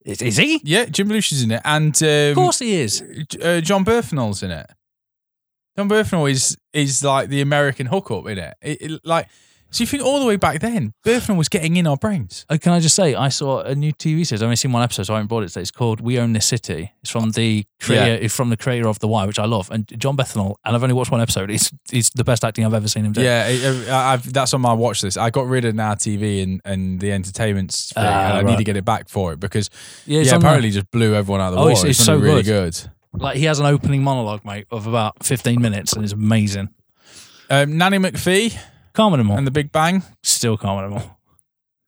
is, is he? Yeah, Jim Belushi's in it, and um, Of course he is. uh, Jon Bernthal's in it. Jon Bernthal is is like the American hookup in it. It- it- Like, so you think all the way back then, Bernthal was getting in our brains. Uh, can I just say, I saw a new TV series. I've only seen one episode, so I haven't bought it. today. It's called We Own This City. It's from the creator, it's from the creator of The Wire, which I love, and Jon Bernthal. And I've only watched one episode. He's he's the best acting I've ever seen him do. Yeah, it, I- I've, that's on my watch list. I got rid of Now TV and, and the entertainment thing, Ah, and I need right. to get it back for it because yeah. it's yeah, on there. apparently just blew everyone out of the Oh, water. it's- It's, so really good. good. like he has an opening monologue, mate, of about fifteen minutes, and it's amazing. Um, Nanny McPhee All. and The Big Bang. Still all.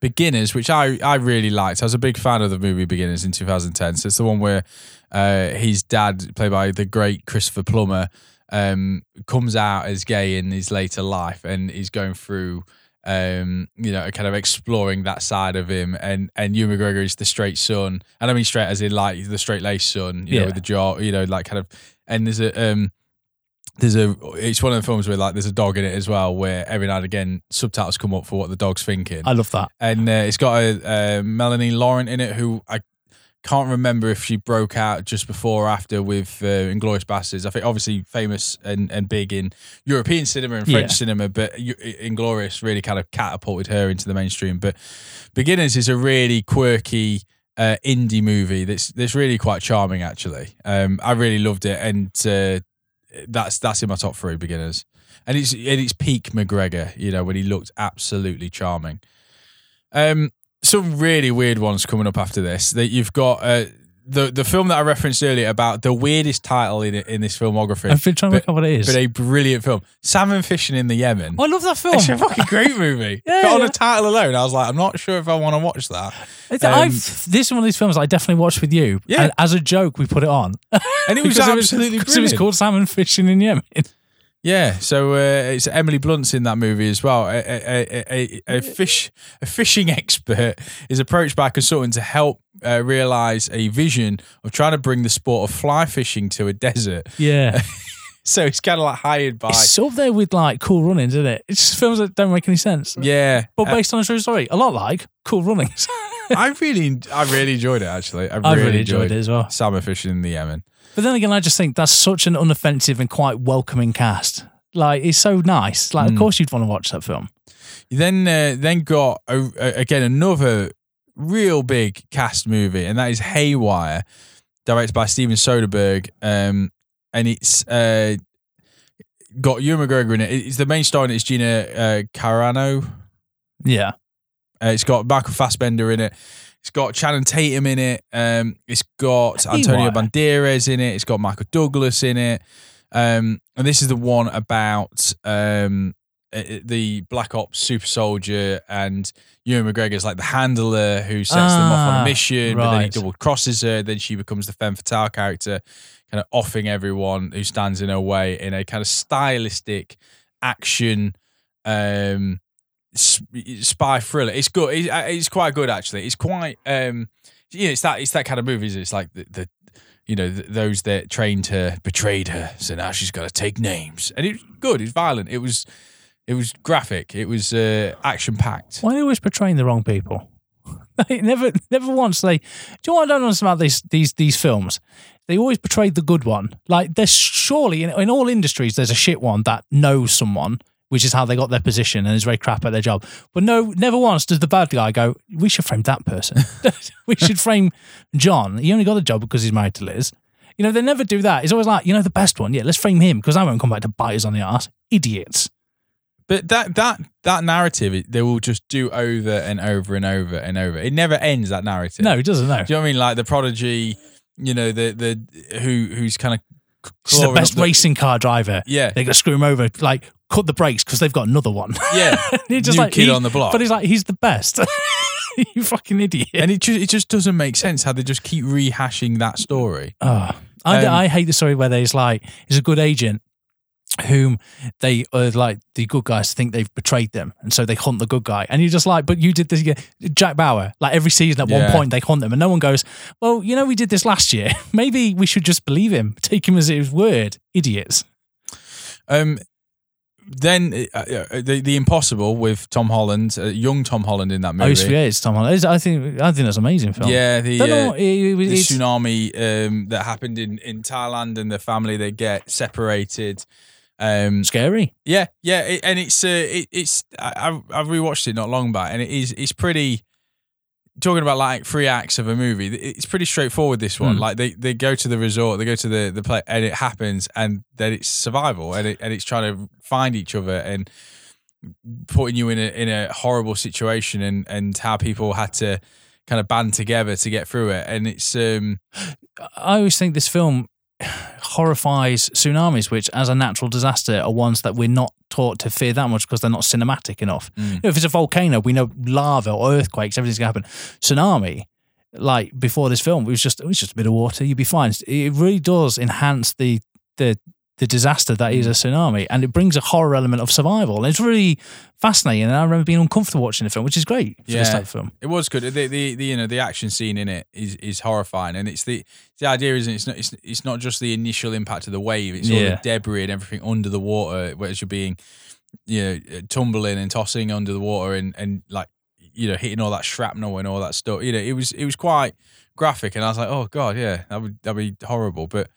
Beginners, which I, I really liked. I was a big fan of the movie Beginners in 2010. So it's the one where uh, his dad, played by the great Christopher Plummer, um, comes out as gay in his later life and he's going through, um, you know, kind of exploring that side of him. And and Ewan McGregor is the straight son, and I mean straight as in like the straight laced son, you Yeah. know, with the jaw, you know, like kind of. And there's a um, there's a it's one of the films where like there's a dog in it as well, where every now and again subtitles come up for what the dog's thinking I love that. and uh, it's got a, uh, Melanie Laurent in it, who I can't remember if she broke out just before or after with uh, Inglourious Basterds. I think obviously famous and, and big in European cinema and French Yeah. cinema, but Inglourious really kind of catapulted her into the mainstream. But Beginners is a really quirky. Uh, indie movie that's that's really quite charming actually. Um, I really loved it, and uh, that's that's in my top three beginners. And it's and it's peak McGregor, you know, when he looked absolutely charming. Um, some really weird ones coming up after this. That you've got uh, the the film that I referenced earlier about the weirdest title in in this filmography, I've been trying to work out what it is. but a brilliant film, Salmon Fishing in the Yemen. Oh, I love that film. It's a fucking great movie. Yeah, but on yeah. the title alone, I was like, I'm not sure if I want to watch that. Um, this is one of these films I definitely watched with you. Yeah. And as a joke, we put it on. And it was absolutely because it was brilliant. called Salmon Fishing in Yemen. Yeah, so uh, it's Emily Blunt's in that movie as well. A, a, a, a, a fish, a fishing expert is approached by a consultant to help uh, realize a vision of trying to bring the sport of fly fishing to a desert. Yeah. So it's kind of like hired by. it's up there with like Cool Runnings, isn't it? It's just films that don't make any sense. Yeah, But Uh, based on a true story. A lot like Cool Runnings. I really, I really enjoyed it. Actually, I really, I really enjoyed it as well. Salmon fishing in the Yemen. But then again, I just think that's such an unoffensive and quite welcoming cast. Like, it's so nice. Like, of Mm. course you'd want to watch that film. You then uh, then got a, a- again another real big cast movie, and that is Haywire, directed by Steven Soderbergh. Um, and it's uh, got Ewan McGregor in it. It's the main star in it is Gina uh, Carano. Yeah. Uh, it's got Michael Fassbender in it. It's got Channing Tatum in it. Um, it's got Antonio Haywire. Banderas in it. It's got Michael Douglas in it. Um, and this is the one about um, uh, the Black Ops super soldier and Ewan McGregor's like the handler who sets them off on Ah, a mission, but then he double crosses her. Then she becomes the femme fatale character, kind of offing everyone who stands in her way in a kind of stylistic action um spy thriller. It's good. It's, uh, it's quite good actually. It's quite um you know, it's that it's that kind of movie. Is it? It's like the, the you know th- those that trained her betrayed her, so now she's got to take names. And it's good. It's violent. It was it was graphic. It was uh, action packed. Why are they always portraying the wrong people? Never, never once they. Do you know I don't understand about these these these films? They always portray the good one. Like there's surely in, in all industries there's a shit one that knows someone, which is how they got their position and is very crap at their job. But no, never once does the bad guy go. We should frame that person. we should frame John. He only got the job because he's married to Liz. You know they never do that. It's always like you know the best one. Yeah, let's frame him because I won't come back to bite us on the ass. Idiots. But that that that narrative they will just do over and over and over and over. It never ends. That narrative. No, it doesn't know. Do you know what I mean? Like the prodigy, you know, the the who who's kind of She's the best the- racing car driver. Yeah, They're gonna screw him over, like cut the brakes because they've got another one. yeah. He's just New like kid he- on the block. But he's like, he's the best. you fucking idiot. and it just it just doesn't make sense how they just keep rehashing that story. Oh, I, Um, I hate the story where there's like he's a good agent whom they uh, like the good guys think they've betrayed them and so they hunt the good guy and you're just like but you did this again Jack Bauer like every season at one point they hunt them and no one goes well you know we did this last year maybe we should just believe him take him as his word idiots Um, then uh, uh, the the impossible with Tom Holland, uh, young Tom Holland in that movie. oh movie. yeah it's Tom Holland I think I think that's an amazing film Yeah, the, know uh, it- it- the tsunami um, that happened in, in Thailand and the family they get separated. Um, scary yeah, yeah, it, and it's uh, it, it's I I rewatched it not long back, and it is it's pretty. Talking about like three acts of a movie, it's pretty straightforward. This one, Hmm. like they, they go to the resort, they go to the the play, and it happens, and then it's survival, and it and it's trying to find each other and putting you in a in a horrible situation, and and how people had to kind of band together to get through it, and it's um I always think this film horrifies tsunamis, which, as a natural disaster, are ones that we're not taught to fear that much because they're not cinematic enough. Mm. You know, if it's a volcano, we know lava or earthquakes, everything's gonna happen. Tsunami, like before this film, it was just it was just a bit of water, you'd be fine. It really does enhance the the the disaster that is a tsunami, and it brings a horror element of survival. And it's really fascinating. And I remember being uncomfortable watching the film, which is great for this Yeah. type of film. It was good. The, the, the you know the action scene in it is is horrifying, and it's the the idea isn't it's not it's, it's not just the initial impact of the wave. It's all Yeah. the debris and everything under the water, whereas you're being you know uh, tumbling and tossing under the water and and like you know hitting all that shrapnel and all that stuff. You know it was it was quite graphic, and I was like, oh god, yeah, that would that'd be horrible, but.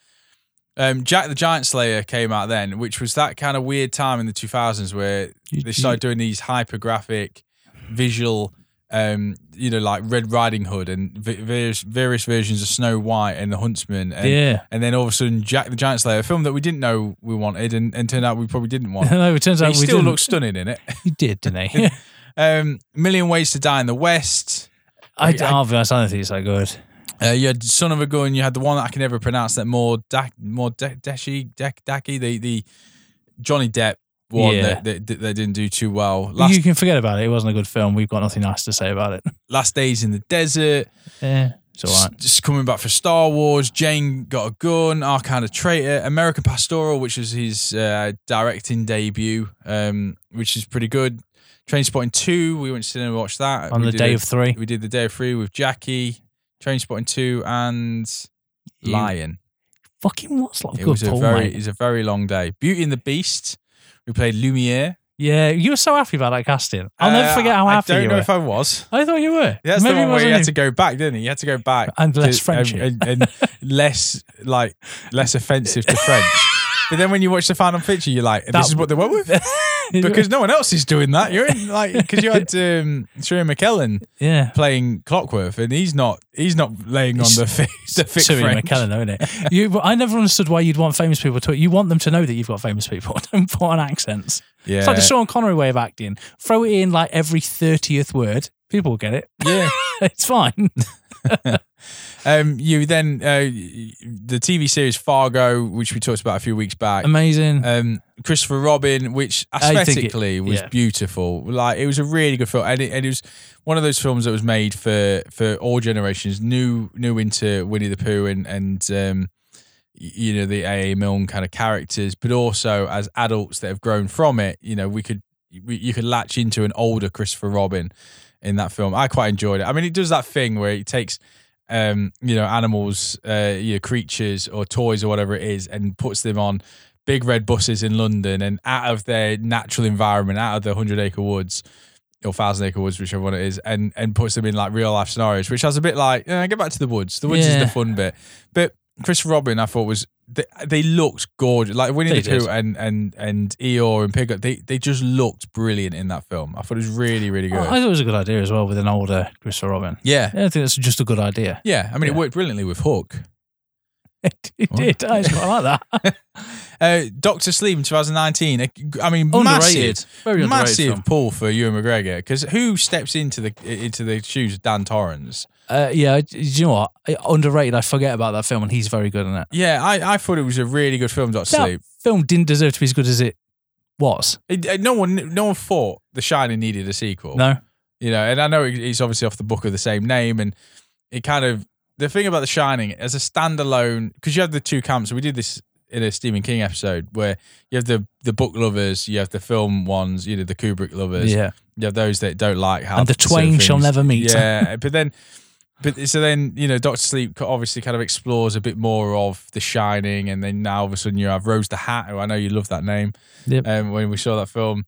Um, Jack the Giant Slayer came out then, which was that kind of weird time in the 2000s where they started doing these hypergraphic visual um you know like red riding hood and various various versions of snow white and the huntsman and, Yeah. and then all of a sudden jack the giant slayer a film that we didn't know we wanted and, and turned out we probably didn't want no, it turns out he we still didn't. looks stunning in it He did, didn't he? um million ways to die in the west I, I- honest, I don't think it's that good. Uh, you had son of a gun you had the one that i can never pronounce that more da- more de- deshi Dek Daki the the johnny depp one Yeah. that, that, that they didn't do too well last you can forget about it. It wasn't a good film. We've got nothing nice to say about it. last days in the desert Yeah, it's all right. Just coming back for Star Wars, Jane got a gun, our kind of traitor, American Pastoral, which was his uh, directing debut, um, which is pretty good. Trainspotting 2, we went to cinema and watched that. On We the day a- of three. We did the day of three with Jackie, Trainspotting 2, and You Lion. Fucking what's like It was a very, mate. it was a very long day. Beauty and the Beast, we played Lumiere. Yeah, you were so happy about that casting. I'll never Uh, forget how happy I don't you know were. if I was. I thought you were. That's Maybe the one where you had to go back, didn't he? You had to go back And less to- Frenchy. and, and, and less like less offensive to French. But then when you watch the final picture, you're like, "This is what they went with," because no one else is doing that. You're in like because you had um, Sir Ian McKellen yeah. playing Clockwork, and he's not he's not laying on the thick, the thick Siri French. McKellen, isn't it? You, but I never understood why you'd want famous people to. You want them to know that you've got famous people. Don't put on accents. Yeah, It's like the Sean Connery way of acting. Throw it in like every thirtieth word. People will get it. yeah. it's fine. Um, you then uh, the TV series Fargo, which we talked about a few weeks back. Amazing. um, Christopher Robin, which think it- aesthetically was yeah. beautiful. Like it was a really good film, and it, and it was one of those films that was made for for all generations. New new into Winnie the Pooh and and um, you know the A. Milne kind of characters, but also as adults that have grown from it. You know, we could you could latch into an older Christopher Robin in that film. I quite enjoyed it. I mean, it does that thing where it takes um, you know, animals, uh, you know, creatures or toys or whatever it is, and puts them on big red buses in London and out of their natural environment, out of the hundred acre woods or thousand acre woods, whichever one it is, and and puts them in like real life scenarios, which I was a bit like, eh, get back to the woods. The woods is the fun bit. But Chris Robin, I thought was they, they looked gorgeous, like Winnie They the Pooh and and and Eeyore and Piglet. They they just looked brilliant in that film. I thought it was really really good. I thought it was a good idea as well with an older Christopher Robin. yeah. Yeah, I think that's just a good idea. Yeah, I mean, it worked brilliantly with Hook. it did. I just quite like that. Uh, Doctor Sleep in 2019. uh, I mean, Underrated. massive, Very underrated massive film. pull for Ewan McGregor because who steps into the into the shoes of Dan Torrance? Uh, yeah, do you know what? Underrated. I forget about that film, and he's very good in it. Yeah, I, I thought it was a really good film. Doctor That Sleep. film didn't deserve to be as good as it was. It, uh, no one, no one thought The Shining needed a sequel. No, you know, and I know it- it's obviously off the book of the same name, and it kind of the thing about The Shining as a standalone because you have the two camps. We did this in a Stephen King episode where you have the the book lovers, you have the film ones, you know, the Kubrick lovers, yeah, you have those that don't like how And the twain shall never meet. Yeah, but then. But so then, you know, Doctor Sleep obviously kind of explores a bit more of The Shining, and then now all of a sudden you have Rose the Hat, who I know you love that name. Yep. Um, when we saw that film,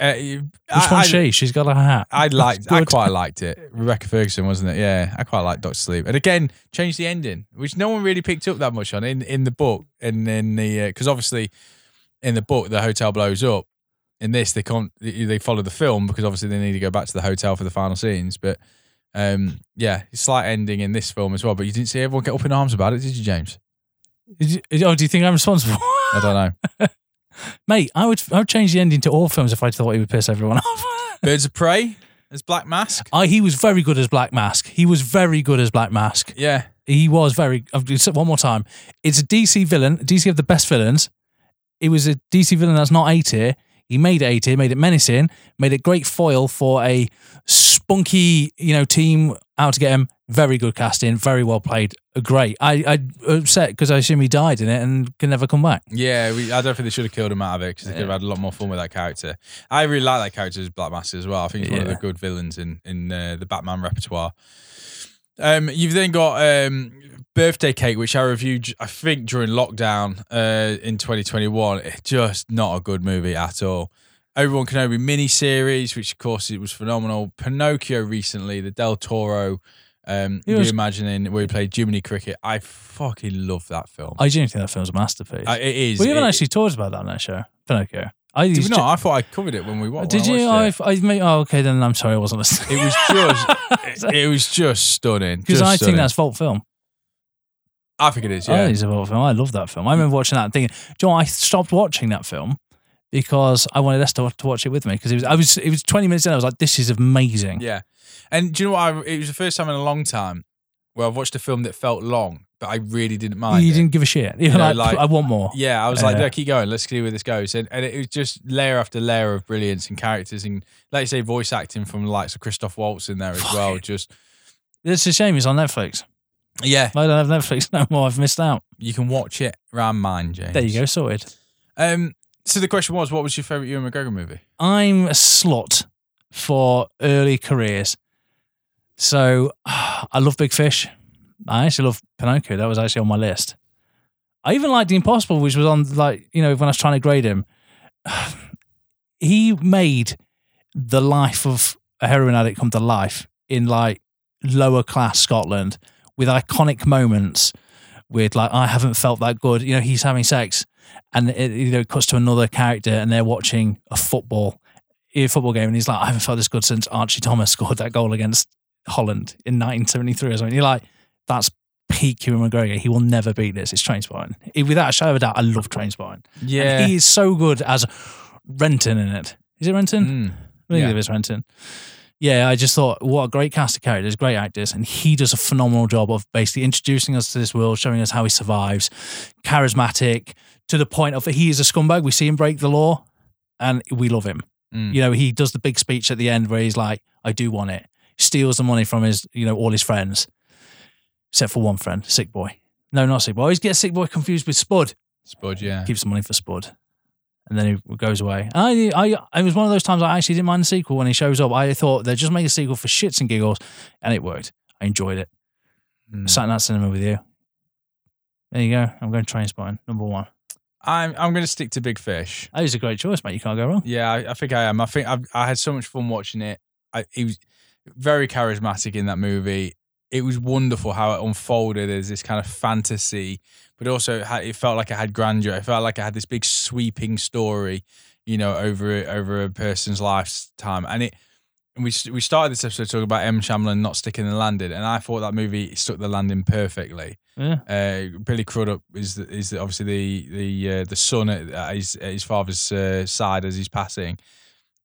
uh, you- which I- one's she? She's got a hat. I liked. I quite liked it. Rebecca Ferguson, wasn't it? Yeah, I quite liked Doctor Sleep. And again, changed the ending, which no one really picked up that much on in in the book and in the because obviously in the book the hotel blows up. In this, they can't. They follow the film because obviously they need to go back to the hotel for the final scenes. But um, yeah, slight ending in this film as well. But you didn't see everyone get up in arms about it, did you, James? Is it- Oh, do you think I'm responsible? I don't know. Mate, I would I would change the ending to all films if I thought he would piss everyone off. Birds of Prey as Black Mask. I, he was very good as Black Mask. He was very good as Black Mask. Yeah, He was very. I've just said One more time. It's a DC villain. DC have the best villains. It was a DC villain that's not A tier. He made it A tier, made it menacing, made it great foil for a spunky, you know, team out to get him. Very good casting, very well played. Great. I I upset because I assume he died in it and can never come back. Yeah, we, I don't think they should have killed him out of it because they could have had a lot more fun with that character. I really like that character as Black Mask as well. I think he's one of the good villains in in uh, the Batman repertoire. Um, you've then got um, Birthday Cake, which I reviewed, I think, during lockdown uh, in 2021. It's just not a good movie at all. Obi-Wan Kenobi mini series, which of course it was phenomenal. Pinocchio recently, the Del Toro um, It was- reimagining where he played Jiminy Cricket. I fucking love that film. I genuinely think that film's a masterpiece. Uh, it is. we haven't It- actually talked about that on that show. Pinocchio. I Did we not? I thought I covered it when we watched. Did you? I, I made, oh, okay. Then I'm sorry, I wasn't listening. It was just. it, it was just stunning. because I think stunning. that's fault film. I think it is. I Yeah. think it's a fault film. I love that film. I remember watching that and thinking, do you know, what? I stopped watching that film because I wanted Esther to watch it with me because it was I was it was 20 minutes in. I was like, this is amazing. Yeah. And do you know what? I, it was the first time in a long time where I've watched a film that felt long, but I really didn't mind. you it. didn't give a shit. You were know, like, like- I want more. Yeah, I was like, Yeah. yeah, keep going. Let's see where this goes. And, and it was just layer after layer of brilliance and characters and, like you say, voice acting from the likes of Christoph Waltz in there as well. Just It's a shame it's on Netflix. yeah, I don't have Netflix no more. I've missed out. you can watch it around mine, James. There you go, sorted. Um, so the question was, what was your favorite Ewan McGregor movie? I'm a slot for early careers. So I love Big Fish. I actually love Pinocchio. That was actually on my list. I even liked The Impossible, which was on like, you know, when I was trying to grade him. He made the life of a heroin addict come to life in like lower class Scotland with iconic moments with like I haven't felt that good. You know, he's having sex and it you know it cuts to another character and they're watching a football a football game and he's like I haven't felt this good since Archie Thomas scored that goal against Holland in 1973 or something. You're like that's peak Ewan McGregor. He will never beat this. It's Trainspotting. It- Without a shadow of a doubt, I love Trainspotting. Yeah. And he is so good as Renton in it. Is it Renton? Mm. I think Yeah. it is Renton. Yeah, I just thought, what a great cast of characters, great actors, and he does a phenomenal job of basically introducing us to this world, showing us how he survives, charismatic to the point of he is a scumbag. We see him break the law, and we love him. Mm. You know, he does the big speech at the end where he's like, "I do want it." Steals the money from his, you know, all his friends, except for one friend, Sick Boy. No, not Sick Boy. I always get Sick Boy confused with Spud Spud, yeah. keeps the money for Spud. And then he goes away. I, I, it was one of those times I actually didn't mind the sequel when he shows up. I thought they'd just make a sequel for shits and giggles, and it worked. I enjoyed it. Mm. Sat in that cinema with you. There you go. I'm going Trainspotting, number one. I'm I'm going to stick to Big Fish. That is a great choice, mate. You can't go wrong. Yeah, I, I think I am. I think I've, I had so much fun watching it. I, he was very charismatic in that movie. It was wonderful how it unfolded as this kind of fantasy, but also it, had, it felt like it had grandeur. It felt like it had this big sweeping story, you know, over over a person's lifetime, and it we we started this episode talking about M. Shyamalan not sticking the landing, and I thought that movie stuck the landing perfectly. Yeah. Uh, Billy Crudup is the, is the, obviously the the uh, the son at, at his at his father's uh, side as he's passing,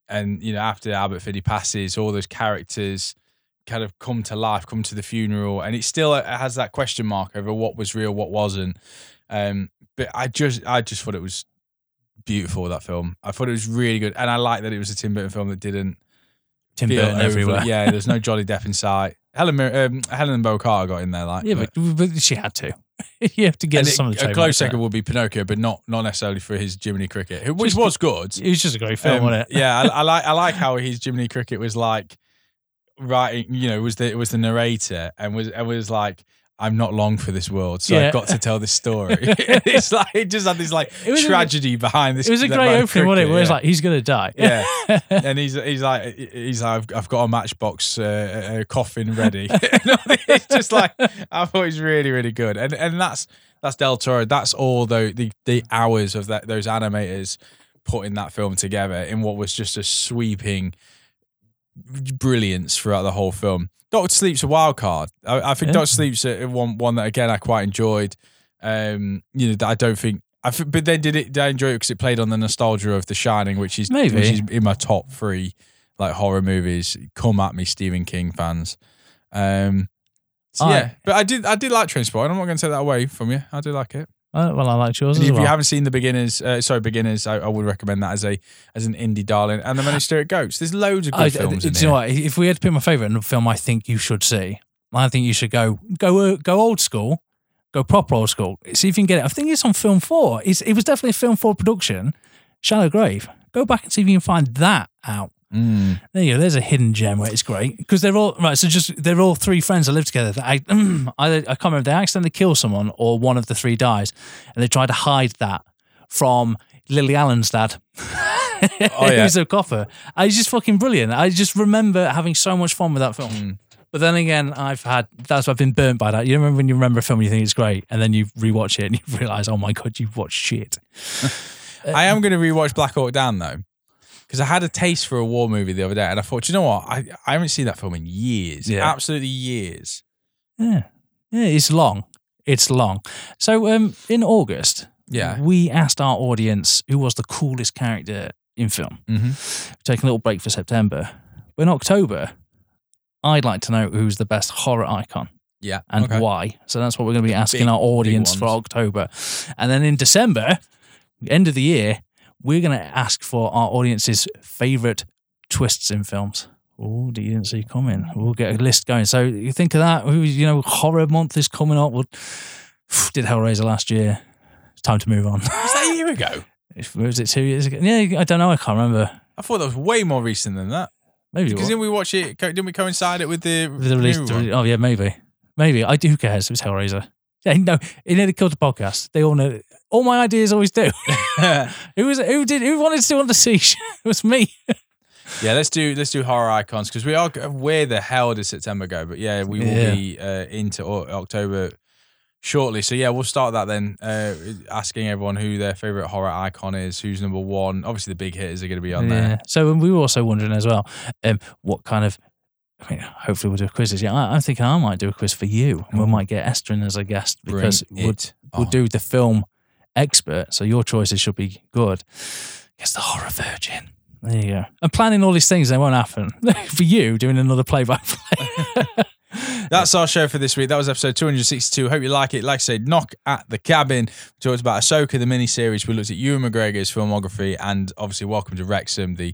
and you know after Albert Finney passes, all those characters kind of come to life, come to the funeral, and it still uh, has that question mark over what was real, what wasn't. Um, but I just I just thought it was beautiful that film. I thought it was really good, and I like that it was a Tim Burton film that didn't Tim Burton everywhere. Yeah, there's no Johnny Depp in sight. Helen um, Helen Bocart got in there, like Yeah, but, but she had to. you have to get some it- the a close second would be Pinocchio, but not not necessarily for his Jiminy Cricket, which Just- was good. It was just a great film, Um, wasn't it? yeah, I, I like I like how his Jiminy Cricket was like writing. You know, was the was the narrator and was and was like. I'm not long for this world, so Yeah. I've got to tell this story. it's like it just had this like was a- tragedy behind this. It was a great opening, wasn't it? cricket, Where it's like, he's to die. Yeah, and he's he's like he's like I've, I've got a matchbox uh, uh, coffin ready. it's just like I thought he's really really good, and and that's that's Del Toro. That's all the the, the hours of that those animators putting that film together in what was just a sweeping brilliance throughout the whole film. Doctor Sleep's a wild card. I, I think Yeah. Doctor Sleep's a, one one that again I quite enjoyed. Um, you know, that I don't think. I th- but then did it? Did I enjoy it because it played on the nostalgia of The Shining, which is Maybe. which is in my top three like horror movies. Come at me, Stephen King fans. Um, so I- yeah, but I did I did like Trainspotting. I'm not going to take that away from you. I do like it. Uh, well, I like yours And as if well. you haven't seen the beginners, uh, sorry, beginners, I, I would recommend that as a as an indie darling. And the Spirit Goats. There's loads of good I, films do in you know what? If we had to pick my favourite film, I think you should see. I think you should go go uh, go old school, go proper old school. See if you can get it. I think it's on film four. It's, it was definitely a film four production. Shallow Grave. Go back and see if you can find that out. Mm. There you go. There's a hidden gem where it's great because they're all right. So just they're all three friends that live together. That I, I I can't remember. They accidentally kill someone or one of the three dies, and they try to hide that from Lily Allen's dad. Oh, yeah. He's a copper. I was just fucking brilliant. I just remember having so much fun with that film. Mm. But then again, I've had that's I've been burnt by that. You remember when you remember a film and you think it's great, and then you rewatch it and you realize, oh my god, you've watched shit. I am going to rewatch Black Hawk Down though, because I had a taste for a war movie the other day, and I thought, you know what? I, I haven't seen that film in years. Yeah. absolutely years. Yeah, yeah, it's long. It's long. So, um, in August, Yeah. we asked our audience who was the coolest character in film. Mm-hmm. Taking a little break for September. But in October, I'd like to know who's the best horror icon. Yeah, and okay. why. So that's what we're going to be asking Big- our audience for ones. October. And then in December, end of the year, we're going to ask for our audience's favorite twists in films. Oh, you didn't see coming. We'll get a list going. So you think of that. You know, horror month is coming up. We'll, did Hellraiser last year. It's time to move on. Was that a year ago? Was it two years ago? Yeah, I don't know. I can't remember. I thought that was way more recent than that. Maybe Because didn't we watch it? Didn't we coincide it with the, With the release. new the one? oh yeah, maybe, maybe. I do. Who cares? It was Hellraiser. Yeah, no, it nearly killed the podcast. They all know. All my ideas always do. who was? Who did? Who wanted to do Under Siege? it was me. Yeah, let's do let's do horror icons because we are where the hell does September go? But yeah, we will Yeah. be uh, into October shortly. So yeah, we'll start that then. Uh, asking everyone who their favorite horror icon is, who's number one. Obviously, the big hitters are going to be on there. So we were also wondering as well, um, what kind of. I mean, hopefully we'll do quizzes. Yeah, I, I'm thinking I might do a quiz for you. We might get Esther in as a guest because we'll, we'll do the film expert. So your choices should be good. Guess the horror virgin. There you go. I'm planning all these things. They won't happen for you doing another play by play. That's our show for this week. That was episode 262. Hope you like it. Like I said, knock at the cabin. We talked about Ahsoka, the miniseries. We looked at Ewan McGregor's filmography, and obviously, Welcome to Wrexham, the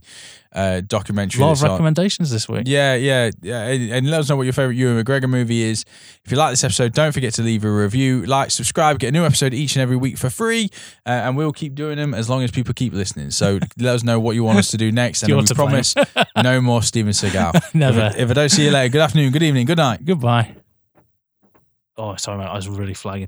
uh, documentary. A lot of that's on- recommendations this week. Yeah, yeah, yeah. And, and let us know what your favorite Ewan McGregor movie is. If you like this episode, don't forget to leave a review, like, subscribe, get a new episode each and every week for free, uh, and we'll keep doing them as long as people keep listening. So let us know what you want us to do next, and we promise no more Steven Seagal. Never. If, if I don't see you later, good afternoon, good evening, good night. Goodbye. Oh, sorry, mate. I was really flagging.